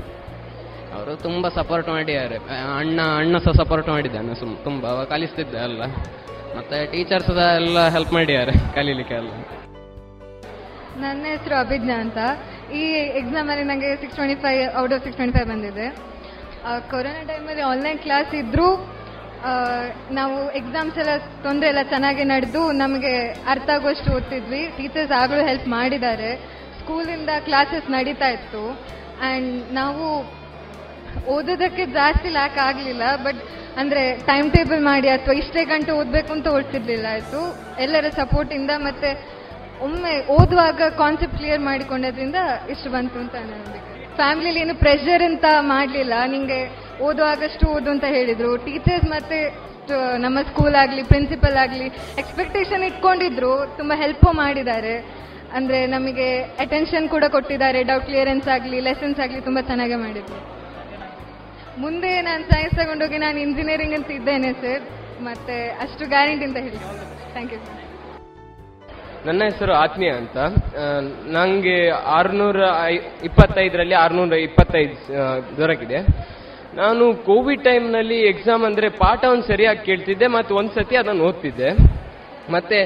ಅವರು ತುಂಬ ಸಪೋರ್ಟ್ ಮಾಡಿದ್ದಾರೆ. ಅಣ್ಣ ಅಣ್ಣ ಸಹ ಸಪೋರ್ಟ್ ಮಾಡಿದ್ದಾನೆ ಸುಮ್, ತುಂಬ ಕಲಿಸ್ತಿದ್ದೆ ಅಲ್ಲ. ಮತ್ತೆ ಟೀಚರ್ಸ್ ಎಲ್ಲ ಹೆಲ್ಪ್ ಮಾಡಿದ್ದಾರೆ ಕಲೀಲಿಕ್ಕೆ ಎಲ್ಲ. ನನ್ನ ಹೆಸರು ಅಭಿಜ್ಞಾ ಅಂತ. ಈ ಎಕ್ಸಾಮಲ್ಲಿ ನನಗೆ six twenty five out of six twenty five ಬಂದಿದೆ ಕೊರೋನಾ ಟೈಮಲ್ಲಿ ಆನ್ಲೈನ್ ಕ್ಲಾಸ್ ಇದ್ದರೂ ನಾವು ಎಕ್ಸಾಮ್ಸ್ ಎಲ್ಲ, ತೊಂದರೆ ಎಲ್ಲ ಚೆನ್ನಾಗಿ ನಡೆದು ನಮಗೆ ಅರ್ಥ ಆಗುವಷ್ಟು ಓದ್ತಿದ್ವಿ. ಟೀಚರ್ಸ್ ಆಗಲೂ ಹೆಲ್ಪ್ ಮಾಡಿದ್ದಾರೆ. ಸ್ಕೂಲಿಂದ ಕ್ಲಾಸಸ್ ನಡೀತಾ ಇತ್ತು. ಆ್ಯಂಡ್ ನಾವು ಓದೋದಕ್ಕೆ ಜಾಸ್ತಿ ಲ್ಯಾಕ್ ಆಗಲಿಲ್ಲ ಬಟ್ ಅಂದರೆ ಟೈಮ್ ಟೇಬಲ್ ಮಾಡಿ ಅಥವಾ ಇಷ್ಟೇ ಗಂಟೆ ಓದಬೇಕು ಅಂತ ಓದ್ತಿರ್ಲಿಲ್ಲ. ಆಯಿತು, ಎಲ್ಲರ ಸಪೋರ್ಟಿಂದ ಮತ್ತು ಒಮ್ಮೆ ಓದುವಾಗ ಕಾನ್ಸೆಪ್ಟ್ ಕ್ಲಿಯರ್ ಮಾಡಿಕೊಂಡೋದ್ರಿಂದ ಇಷ್ಟು ಬಂತು ಅಂತ ನನಗೆ ಫ್ಯಾಮಿಲಿಲಿ ಏನು ಪ್ರೆಷರ್ ಅಂತ ಮಾಡಲಿಲ್ಲ. ನಿಮಗೆ ಓದುವಾಗಷ್ಟು ಓದು ಅಂತ ಹೇಳಿದರು. ಟೀಚರ್ಸ್ ಮತ್ತು ನಮ್ಮ ಸ್ಕೂಲ್ ಆಗಲಿ ಪ್ರಿನ್ಸಿಪಲ್ ಆಗಲಿ ಎಕ್ಸ್ಪೆಕ್ಟೇಷನ್ ಇಟ್ಕೊಂಡಿದ್ರು. ತುಂಬ ಹೆಲ್ಪು ಮಾಡಿದ್ದಾರೆ. ಅಂದರೆ ನಮಗೆ ಅಟೆನ್ಷನ್ ಕೂಡ ಕೊಟ್ಟಿದ್ದಾರೆ. ಡೌಟ್ ಕ್ಲಿಯರೆನ್ಸ್ ಆಗಲಿ ಲೆಸನ್ಸ್ ಆಗಲಿ ತುಂಬ ಚೆನ್ನಾಗೇ ಮಾಡಿದ್ರು. ಮುಂದೆ ನಾನು ಸೈನ್ಸ್ ತಗೊಂಡೋಗಿ ನಾನು ಇಂಜಿನಿಯರಿಂಗ್ ಅಂತ ಇದ್ದೇನೆ ಸರ್ ಮತ್ತೆ ಅಷ್ಟು ಗ್ಯಾರಂಟಿ ಅಂತ ಹೇಳಿ. ಥ್ಯಾಂಕ್ ಯು ನನ್ನ ಹೆಸರು ಆತ್ಮೀಯ ಅಂತ. ನನಗೆ ಆರುನೂರ ಇಪ್ಪತ್ತೈದರಲ್ಲಿ ಆರುನೂರ ಇಪ್ಪತ್ತೈದು ದೊರಕಿದೆ. ನಾನು ಕೋವಿಡ್ ಟೈಮ್ನಲ್ಲಿ ಎಕ್ಸಾಮ್ ಅಂದರೆ ಪಾಠವನ್ನು ಸರಿಯಾಗಿ ಕೇಳ್ತಿದ್ದೆ, ಮತ್ತು ಒಂದ್ಸತಿ ಅದನ್ನು ಓದ್ತಿದ್ದೆ. ಮತ್ತೆ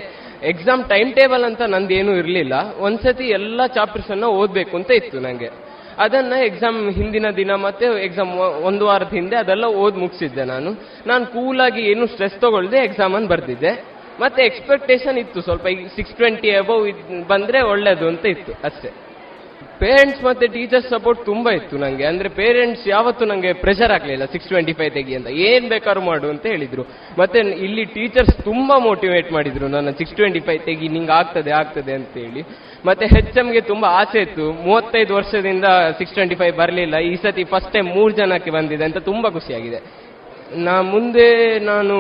ಎಕ್ಸಾಮ್ ಟೈಮ್ ಟೇಬಲ್ ಅಂತ ನಂದೇನೂ ಇರಲಿಲ್ಲ. ಒಂದ್ಸತಿ ಎಲ್ಲ ಚಾಪ್ಟರ್ಸ್ ಅನ್ನ ಓದಬೇಕು ಅಂತ ಇತ್ತು ನನಗೆ ಅದನ್ನ ಎಕ್ಸಾಮ್ ಹಿಂದಿನ ದಿನ ಮತ್ತೆ ಎಕ್ಸಾಮ್ ಒಂದು ವಾರದ ಹಿಂದೆ ಅದೆಲ್ಲ ಓದ್ ಮುಗಿಸಿದ್ದೆ ನಾನು. ನಾನು ಕೂಲಾಗಿ ಏನು ಸ್ಟ್ರೆಸ್ ತಗೊಳ್ದೆ ಎಕ್ಸಾಮ್ ಅನ್ನು ಬರ್ದಿದ್ದೆ. ಮತ್ತೆ ಎಕ್ಸ್ಪೆಕ್ಟೇಷನ್ ಇತ್ತು ಸ್ವಲ್ಪ, ಈಗ ಸಿಕ್ಸ್ ಟ್ವೆಂಟಿ ಅಬೌವ್ ಬಂದ್ರೆ ಒಳ್ಳೇದು ಅಂತ ಇತ್ತು ಅಷ್ಟೇ. ಪೇರೆಂಟ್ಸ್ ಮತ್ತೆ ಟೀಚರ್ಸ್ ಸಪೋರ್ಟ್ ತುಂಬಾ ಇತ್ತು ನಂಗೆ. ಅಂದ್ರೆ ಪೇರೆಂಟ್ಸ್ ಯಾವತ್ತೂ ನಂಗೆ ಪ್ರೆಷರ್ ಆಗ್ಲಿಲ್ಲ. ಸಿಕ್ಸ್ ಟ್ವೆಂಟಿ ಫೈವ್ ತೆಗಿ ಅಂತ. ಏನ್ ಬೇಕಾದ್ರೂ ಮಾಡು ಅಂತ ಹೇಳಿದ್ರು. ಮತ್ತೆ ಇಲ್ಲಿ ಟೀಚರ್ಸ್ ತುಂಬಾ ಮೋಟಿವೇಟ್ ಮಾಡಿದ್ರು ನನ್ನ ಸಿಕ್ಸ್ ಟ್ವೆಂಟಿ ಫೈವ್ ತೆಗಿ, ನಿಂಗೆ ಆಗ್ತದೆ ಆಗ್ತದೆ ಅಂತ ಹೇಳಿ. ಮತ್ತೆ ಹೆಚ್ ಎಂಗೆ ತುಂಬಾ ಆಸೆ ಇತ್ತು. ಮೂವತ್ತೈದು ವರ್ಷದಿಂದ ಸಿಕ್ಸ್ ಟ್ವೆಂಟಿ ಫೈವ್ ಬರಲಿಲ್ಲ. ಈ ಸತಿ ಫಸ್ಟ್ ಟೈಮ್ ಮೂರು ಜನಕ್ಕೆ ಬಂದಿದೆ ಅಂತ ತುಂಬಾ ಖುಷಿಯಾಗಿದೆ. ನಾ ಮುಂದೆ ನಾನು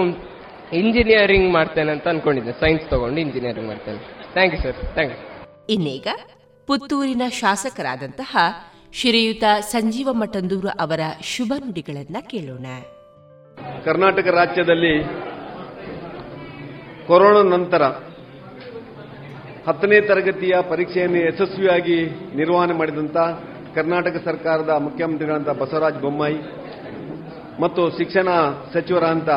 ಇಂಜಿನಿಯರಿಂಗ್ ಮಾಡ್ತೇನೆ ಅಂತ ಅನ್ಕೊಂಡಿದ್ದೆ. ಸೈನ್ಸ್ ತಗೊಂಡು ಇಂಜಿನಿಯರಿಂಗ್ ಮಾಡ್ತೇನೆ. Thank you sir thank you ಇನ್ನೀಗ ಪುತ್ತೂರಿನ ಶಾಸಕರಾದಂತಹ ಶ್ರೀಯುತ ಸಂಜೀವ ಮಠಂದೂರು ಅವರ ಶುಭ ನುಡಿಗಳನ್ನು ಕೇಳೋಣ. ಕರ್ನಾಟಕ ರಾಜ್ಯದಲ್ಲಿ ಕೊರೋನಾ ನಂತರ ಹತ್ತನೇ ತರಗತಿಯ ಪರೀಕ್ಷೆಯನ್ನು ಯಶಸ್ವಿಯಾಗಿ ನಿರ್ವಹಣೆ ಮಾಡಿದಂತಹ ಕರ್ನಾಟಕ ಸರ್ಕಾರದ ಮುಖ್ಯಮಂತ್ರಿಗಳಂತ ಬಸವರಾಜ ಬೊಮ್ಮಾಯಿ ಮತ್ತು ಶಿಕ್ಷಣ ಸಚಿವರಾದಂಥ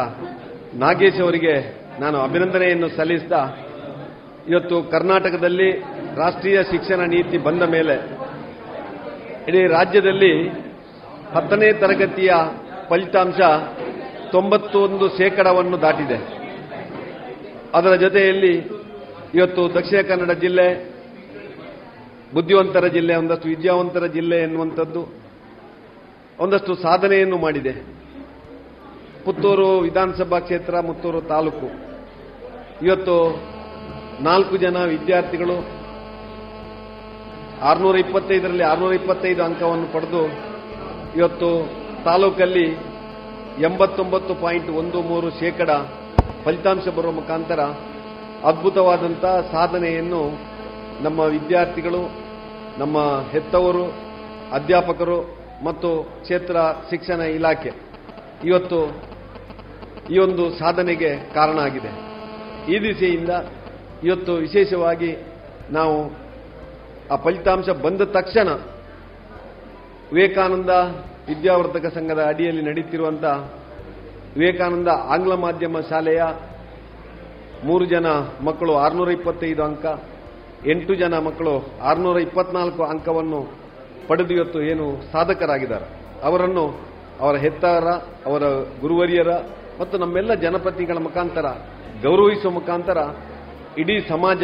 ನಾಗೇಶ್ ಅವರಿಗೆ ನಾನು ಅಭಿನಂದನೆಯನ್ನು ಸಲ್ಲಿಸ್ತಾ ಇವತ್ತು ಕರ್ನಾಟಕದಲ್ಲಿ ರಾಷ್ಟ್ರೀಯ ಶಿಕ್ಷಣ ನೀತಿ ಬಂದ ಮೇಲೆ ಇಡೀ ರಾಜ್ಯದಲ್ಲಿ ಹತ್ತನೇ ತರಗತಿಯ ಫಲಿತಾಂಶ ತೊಂಬತ್ತೊಂದು ಶೇಕಡವನ್ನು ದಾಟಿದೆ. ಅದರ ಜೊತೆಯಲ್ಲಿ ಇವತ್ತು ದಕ್ಷಿಣ ಕನ್ನಡ ಜಿಲ್ಲೆ, ಬುದ್ಧಿವಂತರ ಜಿಲ್ಲೆ, ಒಂದಷ್ಟು ವಿದ್ಯಾವಂತರ ಜಿಲ್ಲೆ ಎನ್ನುವಂಥದ್ದು ಒಂದಷ್ಟು ಸಾಧನೆಯನ್ನು ಮಾಡಿದೆ. ಪುತ್ತೂರು ವಿಧಾನಸಭಾ ಕ್ಷೇತ್ರ, ಮುತ್ತೂರು ತಾಲೂಕು. ಇವತ್ತು ನಾಲ್ಕು ಜನ ವಿದ್ಯಾರ್ಥಿಗಳು ಆರುನೂರ ಇಪ್ಪತ್ತೈದರಲ್ಲಿ ಆರುನೂರ ಇಪ್ಪತ್ತೈದು ಅಂಕವನ್ನು ಪಡೆದು ಇವತ್ತು ತಾಲೂಕಲ್ಲಿ ಎಂಬತ್ತೊಂಬತ್ತು ಪಾಯಿಂಟ್ ಒಂದು ಮೂರು ಶೇಕಡ ಫಲಿತಾಂಶ ಬರುವ ಮುಖಾಂತರ ಅದ್ಭುತವಾದಂಥ ಸಾಧನೆಯನ್ನು ನಮ್ಮ ವಿದ್ಯಾರ್ಥಿಗಳು, ನಮ್ಮ ಹೆತ್ತವರು, ಅಧ್ಯಾಪಕರು ಮತ್ತು ಕ್ಷೇತ್ರ ಶಿಕ್ಷಣ ಇಲಾಖೆ ಇವತ್ತು ಈ ಒಂದು ಸಾಧನೆಗೆ ಕಾರಣ ಆಗಿದೆ. ಈ ದಿಸೆಯಿಂದ ಇವತ್ತು ವಿಶೇಷವಾಗಿ ನಾವು ಆ ಫಲಿತಾಂಶ ಬಂದ ತಕ್ಷಣ ವಿವೇಕಾನಂದ ವಿದ್ಯಾವರ್ಧಕ ಸಂಘದ ಅಡಿಯಲ್ಲಿ ನಡೀತಿರುವಂಥ ವಿವೇಕಾನಂದ ಆಂಗ್ಲ ಮಾಧ್ಯಮ ಶಾಲೆಯ ಮೂರು ಜನ ಮಕ್ಕಳು ಆರುನೂರ ಇಪ್ಪತ್ತೈದು ಅಂಕ, ಎಂಟು ಜನ ಮಕ್ಕಳು ಆರುನೂರ ಇಪ್ಪತ್ನಾಲ್ಕು ಅಂಕವನ್ನು ಪಡೆದು ಇವತ್ತು ಏನು ಸಾಧಕರಾಗಿದ್ದಾರೆ. ಅವರನ್ನು ಅವರ ಹೆತ್ತಾರ, ಅವರ ಗುರುವರಿಯರ ಮತ್ತು ನಮ್ಮೆಲ್ಲ ಜನಪ್ರತಿನಿಧಿಗಳ ಮುಖಾಂತರ ಗೌರವಿಸುವ ಮುಖಾಂತರ ಇಡೀ ಸಮಾಜ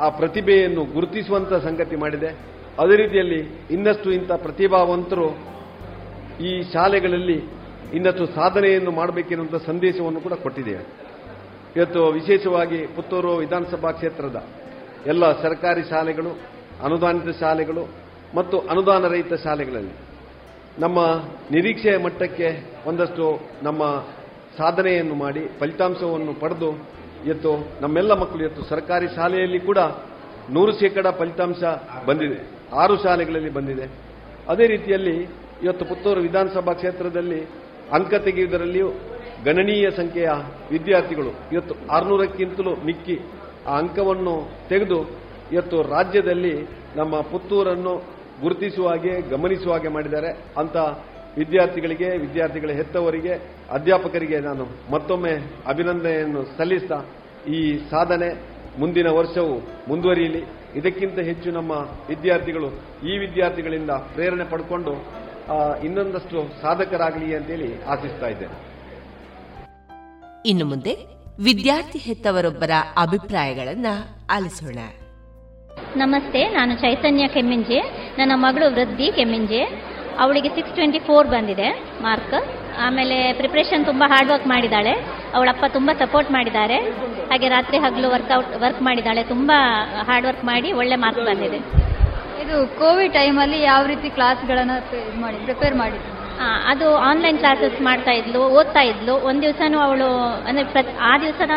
ಆ ಪ್ರತಿಭೆಯನ್ನು ಗುರುತಿಸುವಂತ ಸಂಗತಿ ಮಾಡಿದೆ. ಅದೇ ರೀತಿಯಲ್ಲಿ ಇನ್ನಷ್ಟು ಇಂಥ ಪ್ರತಿಭಾವಂತರು ಈ ಶಾಲೆಗಳಲ್ಲಿ ಇನ್ನಷ್ಟು ಸಾಧನೆಯನ್ನು ಮಾಡಬೇಕೆನ್ನುವಂಥ ಸಂದೇಶವನ್ನು ಕೂಡ ಕೊಟ್ಟಿದ್ದೇವೆ ಇವತ್ತು ವಿಶೇಷವಾಗಿ ಪುತ್ತೂರು ವಿಧಾನಸಭಾ ಕ್ಷೇತ್ರದ ಎಲ್ಲ ಸರ್ಕಾರಿ ಶಾಲೆಗಳು, ಅನುದಾನಿತ ಶಾಲೆಗಳು ಮತ್ತು ಅನುದಾನ ರಹಿತ ಶಾಲೆಗಳಲ್ಲಿ ನಮ್ಮ ನಿರೀಕ್ಷೆಯ ಮಟ್ಟಕ್ಕೆ ಒಂದಷ್ಟು ನಮ್ಮ ಸಾಧನೆಯನ್ನು ಮಾಡಿ, ಫಲಿತಾಂಶವನ್ನು ಪಡೆದು ಇವತ್ತು ನಮ್ಮೆಲ್ಲ ಮಕ್ಕಳು ಇವತ್ತು ಸರ್ಕಾರಿ ಶಾಲೆಯಲ್ಲಿ ಕೂಡ ನೂರು ಶೇಕಡ ಫಲಿತಾಂಶ ಬಂದಿದೆ. ಆರು ಶಾಲೆಗಳಲ್ಲಿ ಬಂದಿದೆ. ಅದೇ ರೀತಿಯಲ್ಲಿ ಇವತ್ತು ಪುತ್ತೂರು ವಿಧಾನಸಭಾ ಕ್ಷೇತ್ರದಲ್ಲಿ ಅಂಕ ತೆಗೆಯುವುದರಲ್ಲಿಯೂ ಗಣನೀಯ ಸಂಖ್ಯೆಯ ವಿದ್ಯಾರ್ಥಿಗಳು ಇವತ್ತು ಆರುನೂರಕ್ಕಿಂತಲೂ ಮಿಕ್ಕಿ ಆ ಅಂಕವನ್ನು ತೆಗೆದು ಇವತ್ತು ರಾಜ್ಯದಲ್ಲಿ ನಮ್ಮ ಪುತ್ತೂರನ್ನು ಗುರುತಿಸುವ ಹಾಗೆ ಗಮನಿಸುವ ಹಾಗೆ ಮಾಡಿದ್ದಾರೆ. ಅಂತ ವಿದ್ಯಾರ್ಥಿಗಳಿಗೆ ವಿದ್ಯಾರ್ಥಿಗಳ ಹೆತ್ತವರಿಗೆ ಅಧ್ಯಾಪಕರಿಗೆ ನಾನು ಮತ್ತೊಮ್ಮೆ ಅಭಿನಂದನೆಯನ್ನು ಸಲ್ಲಿಸ್ತಾ ಈ ಸಾಧನೆ ಮುಂದಿನ ವರ್ಷವೂ ಮುಂದುವರಿಯಲಿ. ಇದಕ್ಕಿಂತ ಹೆಚ್ಚು ನಮ್ಮ ವಿದ್ಯಾರ್ಥಿಗಳು ಈ ವಿದ್ಯಾರ್ಥಿಗಳಿಂದ ಪ್ರೇರಣೆ ಪಡ್ಕೊಂಡು ಇನ್ನೊಂದಷ್ಟು ಸಾಧಕರಾಗಲಿ ಅಂತೇಳಿ ಆಶಿಸ್ತಾ ಇದ್ದೇನೆ. ಇನ್ನು ಮುಂದೆ ವಿದ್ಯಾರ್ಥಿ ಹೆತ್ತವರೊಬ್ಬರ ಅಭಿಪ್ರಾಯಗಳನ್ನ ಆಲಿಸೋಣ. ನಮಸ್ತೆ ನಾನು ಚೈತನ್ಯ ಕೆಮ್ಮಿಂಜೆ ನನ್ನ ಮಗಳು ವೃದ್ಧಿ ಕೆಮ್ಮಿಂಜೆ. ಅವಳಿಗೆ ಸಿಕ್ಸ್ ಟ್ವೆಂಟಿ ಫೋರ್ ಬಂದಿದೆ ಮಾರ್ಕ್ ಆಮೇಲೆ ಪ್ರಿಪ್ರೇಷನ್ ತುಂಬ ಹಾರ್ಡ್ ವರ್ಕ್ ಮಾಡಿದ್ದಾಳೆ. ಅವಳಪ್ಪ ತುಂಬ ಸಪೋರ್ಟ್ ಮಾಡಿದ್ದಾರೆ. ಹಾಗೆ ರಾತ್ರಿ ಹಗಲು ವರ್ಕೌಟ್ ವರ್ಕ್ ಮಾಡಿದ್ದಾಳೆ. ತುಂಬ ಹಾರ್ಡ್ ವರ್ಕ್ ಮಾಡಿ ಒಳ್ಳೆ ಮಾರ್ಕ್ ಬಂದಿದೆ. ಇದು ಕೋವಿಡ್ ಟೈಮಲ್ಲಿ ಯಾವ ರೀತಿ ಕ್ಲಾಸ್ಗಳನ್ನು ಮಾಡಿ ಪ್ರಿಪೇರ್ ಮಾಡಿ ಅದು ಆನ್ಲೈನ್ ಕ್ಲಾಸಸ್ ಮಾಡ್ತಾ ಇದ್ಲು ಓದ್ತಾ ಇದ್ಲು. ಒಂದು ದಿವಸನೂ ಅವಳು ಅಂದರೆ ಆ ದಿವಸದ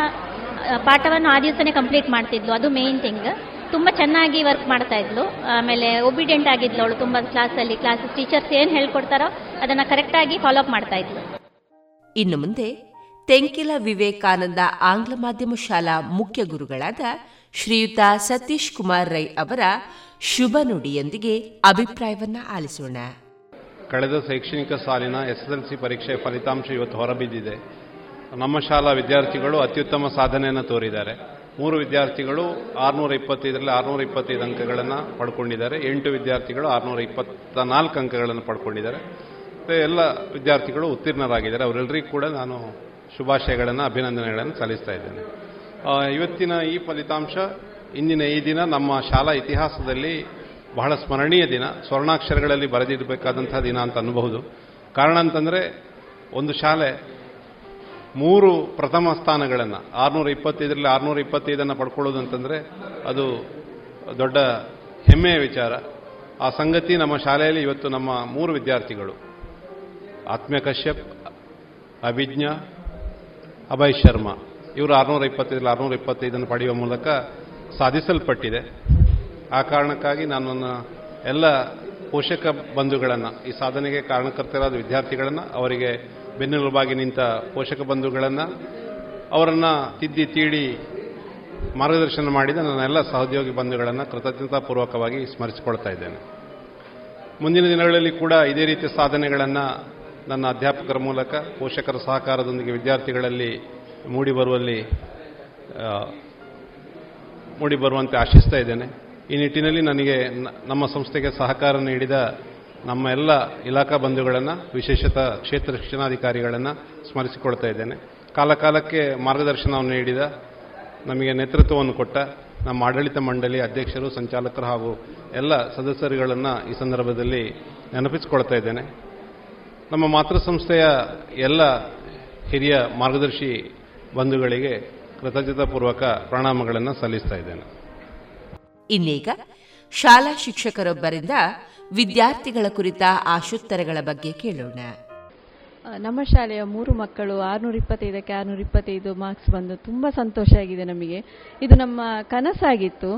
ಪಾಠವನ್ನು ಆ ದಿವಸನೇ ಕಂಪ್ಲೀಟ್ ಮಾಡ್ತಿದ್ಲು. ಅದು ಮೇನ್ ಥಿಂಗ್ ತುಂಬ ಚೆನ್ನಾಗಿ ವರ್ಕ್ ಮಾಡ್ತಾ ಇದ್ಲು. ಆಮೇಲೆ ಒಬಿಡಿಯಂಟ್ ಆಗಿದ್ಲು ಅವಳು ತುಂಬ ಕ್ಲಾಸಲ್ಲಿ ಕ್ಲಾಸಸ್ ಟೀಚರ್ಸ್ ಏನು ಹೇಳ್ಕೊಡ್ತಾರೋ ಅದನ್ನು ಕರೆಕ್ಟಾಗಿ ಫಾಲೋ ಅಪ್ ಮಾಡ್ತಾ ಇದ್ಲು. ಇನ್ನು ಮುಂದೆ ತೆಂಕಿಲ ವಿವೇಕಾನಂದ ಆಂಗ್ಲ ಮಾಧ್ಯಮ ಶಾಲಾ ಮುಖ್ಯ ಗುರುಗಳಾದ ಶ್ರೀಯುತ ಸತೀಶ್ ಕುಮಾರ್ ರೈ ಅವರ ಶುಭ ನುಡಿಯೊಂದಿಗೆ ಅಭಿಪ್ರಾಯವನ್ನ ಆಲಿಸೋಣ. ಕಳೆದ ಶೈಕ್ಷಣಿಕ ಸಾಲಿನ ಎಸ್ಎಸ್ಎಲ್ಸಿ ಪರೀಕ್ಷೆ ಫಲಿತಾಂಶ ಇವತ್ತು ಹೊರಬಿದ್ದಿದೆ. ನಮ್ಮ ಶಾಲಾ ವಿದ್ಯಾರ್ಥಿಗಳು ಅತ್ಯುತ್ತಮ ಸಾಧನೆಯನ್ನು ತೋರಿದ್ದಾರೆ. ಮೂರು ವಿದ್ಯಾರ್ಥಿಗಳು ಆರುನೂರ ಇಪ್ಪತ್ತೈದರಲ್ಲಿ ಆರುನೂರ ಇಪ್ಪತ್ತೈದು ಅಂಕಗಳನ್ನು ಪಡ್ಕೊಂಡಿದ್ದಾರೆ. ಎಂಟು ವಿದ್ಯಾರ್ಥಿಗಳು ಆರುನೂರ ಇಪ್ಪತ್ತ ನಾಲ್ಕು ಅಂಕಗಳನ್ನು ಪಡ್ಕೊಂಡಿದ್ದಾರೆ. ಮತ್ತು ಎಲ್ಲ ವಿದ್ಯಾರ್ಥಿಗಳು ಉತ್ತೀರ್ಣರಾಗಿದ್ದಾರೆ. ಅವರೆಲ್ಲರಿಗೂ ಕೂಡ ನಾನು ಶುಭಾಶಯಗಳನ್ನು, ಅಭಿನಂದನೆಗಳನ್ನು ಸಲ್ಲಿಸ್ತಾ ಇದ್ದೇನೆ. ಇವತ್ತಿನ ಈ ಫಲಿತಾಂಶ, ಇಂದಿನ ಈ ದಿನ ನಮ್ಮ ಶಾಲಾ ಇತಿಹಾಸದಲ್ಲಿ ಬಹಳ ಸ್ಮರಣೀಯ ದಿನ. ಸ್ವರ್ಣಾಕ್ಷರಗಳಲ್ಲಿ ಬರೆದಿರಬೇಕಾದಂಥ ದಿನ ಅಂತ ಅನ್ನಬಹುದು ಕಾರಣ ಅಂತಂದರೆ, ಒಂದು ಶಾಲೆ ಮೂರು ಪ್ರಥಮ ಸ್ಥಾನಗಳನ್ನು ಆರುನೂರ ಇಪ್ಪತ್ತೈದರಲ್ಲಿ ಆರುನೂರ ಇಪ್ಪತ್ತೈದನ್ನು ಪಡ್ಕೊಳ್ಳೋದು ಅಂತಂದರೆ ಅದು ದೊಡ್ಡ ಹೆಮ್ಮೆಯ ವಿಚಾರ. ಆ ಸಂಗತಿ ನಮ್ಮ ಶಾಲೆಯಲ್ಲಿ ಇವತ್ತು ನಮ್ಮ ಮೂರು ವಿದ್ಯಾರ್ಥಿಗಳು. ಆತ್ಮ್ಯ ಕಶ್ಯಪ್, ಅಭಿಜ್ಞ, ಅಭಯ್ ಶರ್ಮಾ. ಇವರು ಆರುನೂರ ಇಪ್ಪತ್ತೈದರಲ್ಲಿ ಆರುನೂರ ಇಪ್ಪತ್ತೈದನ್ನು ಪಡೆಯುವ ಮೂಲಕ ಸಾಧಿಸಲ್ಪಟ್ಟಿದೆ. ಆ ಕಾರಣಕ್ಕಾಗಿ ನಾನು ನನ್ನ ಎಲ್ಲ ಪೋಷಕ ಬಂಧುಗಳನ್ನು, ಈ ಸಾಧನೆಗೆ ಕಾರಣಕರ್ತರಾದ ವಿದ್ಯಾರ್ಥಿಗಳನ್ನು, ಅವರಿಗೆ ಬೆನ್ನೆಲುಬಾಗಿ ನಿಂತ ಪೋಷಕ ಬಂಧುಗಳನ್ನು, ಅವರನ್ನು ತಿದ್ದಿ ತೀಡಿ ಮಾರ್ಗದರ್ಶನ ಮಾಡಿದ ನನ್ನ ಎಲ್ಲ ಸಹೋದ್ಯೋಗಿ ಬಂಧುಗಳನ್ನು ಕೃತಜ್ಞತಾಪೂರ್ವಕವಾಗಿ ಸ್ಮರಿಸಿಕೊಳ್ತಾ ಇದ್ದೇನೆ. ಮುಂದಿನ ದಿನಗಳಲ್ಲಿ ಕೂಡ ಇದೇ ರೀತಿಯ ಸಾಧನೆಗಳನ್ನು ನನ್ನ ಅಧ್ಯಾಪಕರ ಮೂಲಕ, ಪೋಷಕರ ಸಹಕಾರದೊಂದಿಗೆ ವಿದ್ಯಾರ್ಥಿಗಳಲ್ಲಿ ಮೂಡಿಬರುವಲ್ಲಿ ಮೂಡಿಬರುವಂತೆ ಆಶಿಸ್ತಾ ಇದ್ದೇನೆ. ಈ ನಿಟ್ಟಿನಲ್ಲಿ ನನಗೆ ನಮ್ಮ ಸಂಸ್ಥೆಗೆ ಸಹಕಾರ ನೀಡಿದ ನಮ್ಮ ಎಲ್ಲ ಇಲಾಖಾ ಬಂಧುಗಳನ್ನು, ವಿಶೇಷತ ಕ್ಷೇತ್ರ ಶಿಕ್ಷಣಾಧಿಕಾರಿಗಳನ್ನು ಸ್ಮರಿಸಿಕೊಳ್ತಾ ಇದ್ದೇನೆ. ಕಾಲಕಾಲಕ್ಕೆ ಮಾರ್ಗದರ್ಶನವನ್ನು ನೀಡಿದ ನಮಗೆ ನೇತೃತ್ವವನ್ನು ಕೊಟ್ಟ ನಮ್ಮ ಆಡಳಿತ ಮಂಡಳಿ ಅಧ್ಯಕ್ಷರು, ಸಂಚಾಲಕರು ಹಾಗೂ ಎಲ್ಲ ಸದಸ್ಯರುಗಳನ್ನು ಈ ಸಂದರ್ಭದಲ್ಲಿ ನೆನಪಿಸಿಕೊಳ್ತಾ ಇದ್ದೇನೆ. ನಮ್ಮ ಮಾತೃ ಸಂಸ್ಥೆಯ ಎಲ್ಲ ಹಿರಿಯ ಮಾರ್ಗದರ್ಶಿ ಬಂಧುಗಳಿಗೆ ಕೃತಜ್ಞತಾಪೂರ್ವಕ ಪ್ರಣಾಮಗಳನ್ನು ಸಲ್ಲಿಸ್ತಾ ಇದ್ದೇನೆ. ಇನ್ನೀಗ ಶಾಲಾ ಶಿಕ್ಷಕರೊಬ್ಬರಿಂದ ವಿದ್ಯಾರ್ಥಿಗಳ ಕುರಿತ ಆಶೋತ್ತರಗಳ ಬಗ್ಗೆ ಕೇಳೋಣ. ನಮ್ಮ ಶಾಲೆಯ ಮೂರು ಮಕ್ಕಳು ಆರುನೂರ ಇಪ್ಪತ್ತೈದಕ್ಕೆ ಆರುನೂರ ಇಪ್ಪತ್ತೈದು ಮಾರ್ಕ್ಸ್ ಬಂದು ತುಂಬ ಸಂತೋಷ ಆಗಿದೆ ನಮಗೆ. ಇದು ನಮ್ಮ ಕನಸಾಗಿತ್ತು.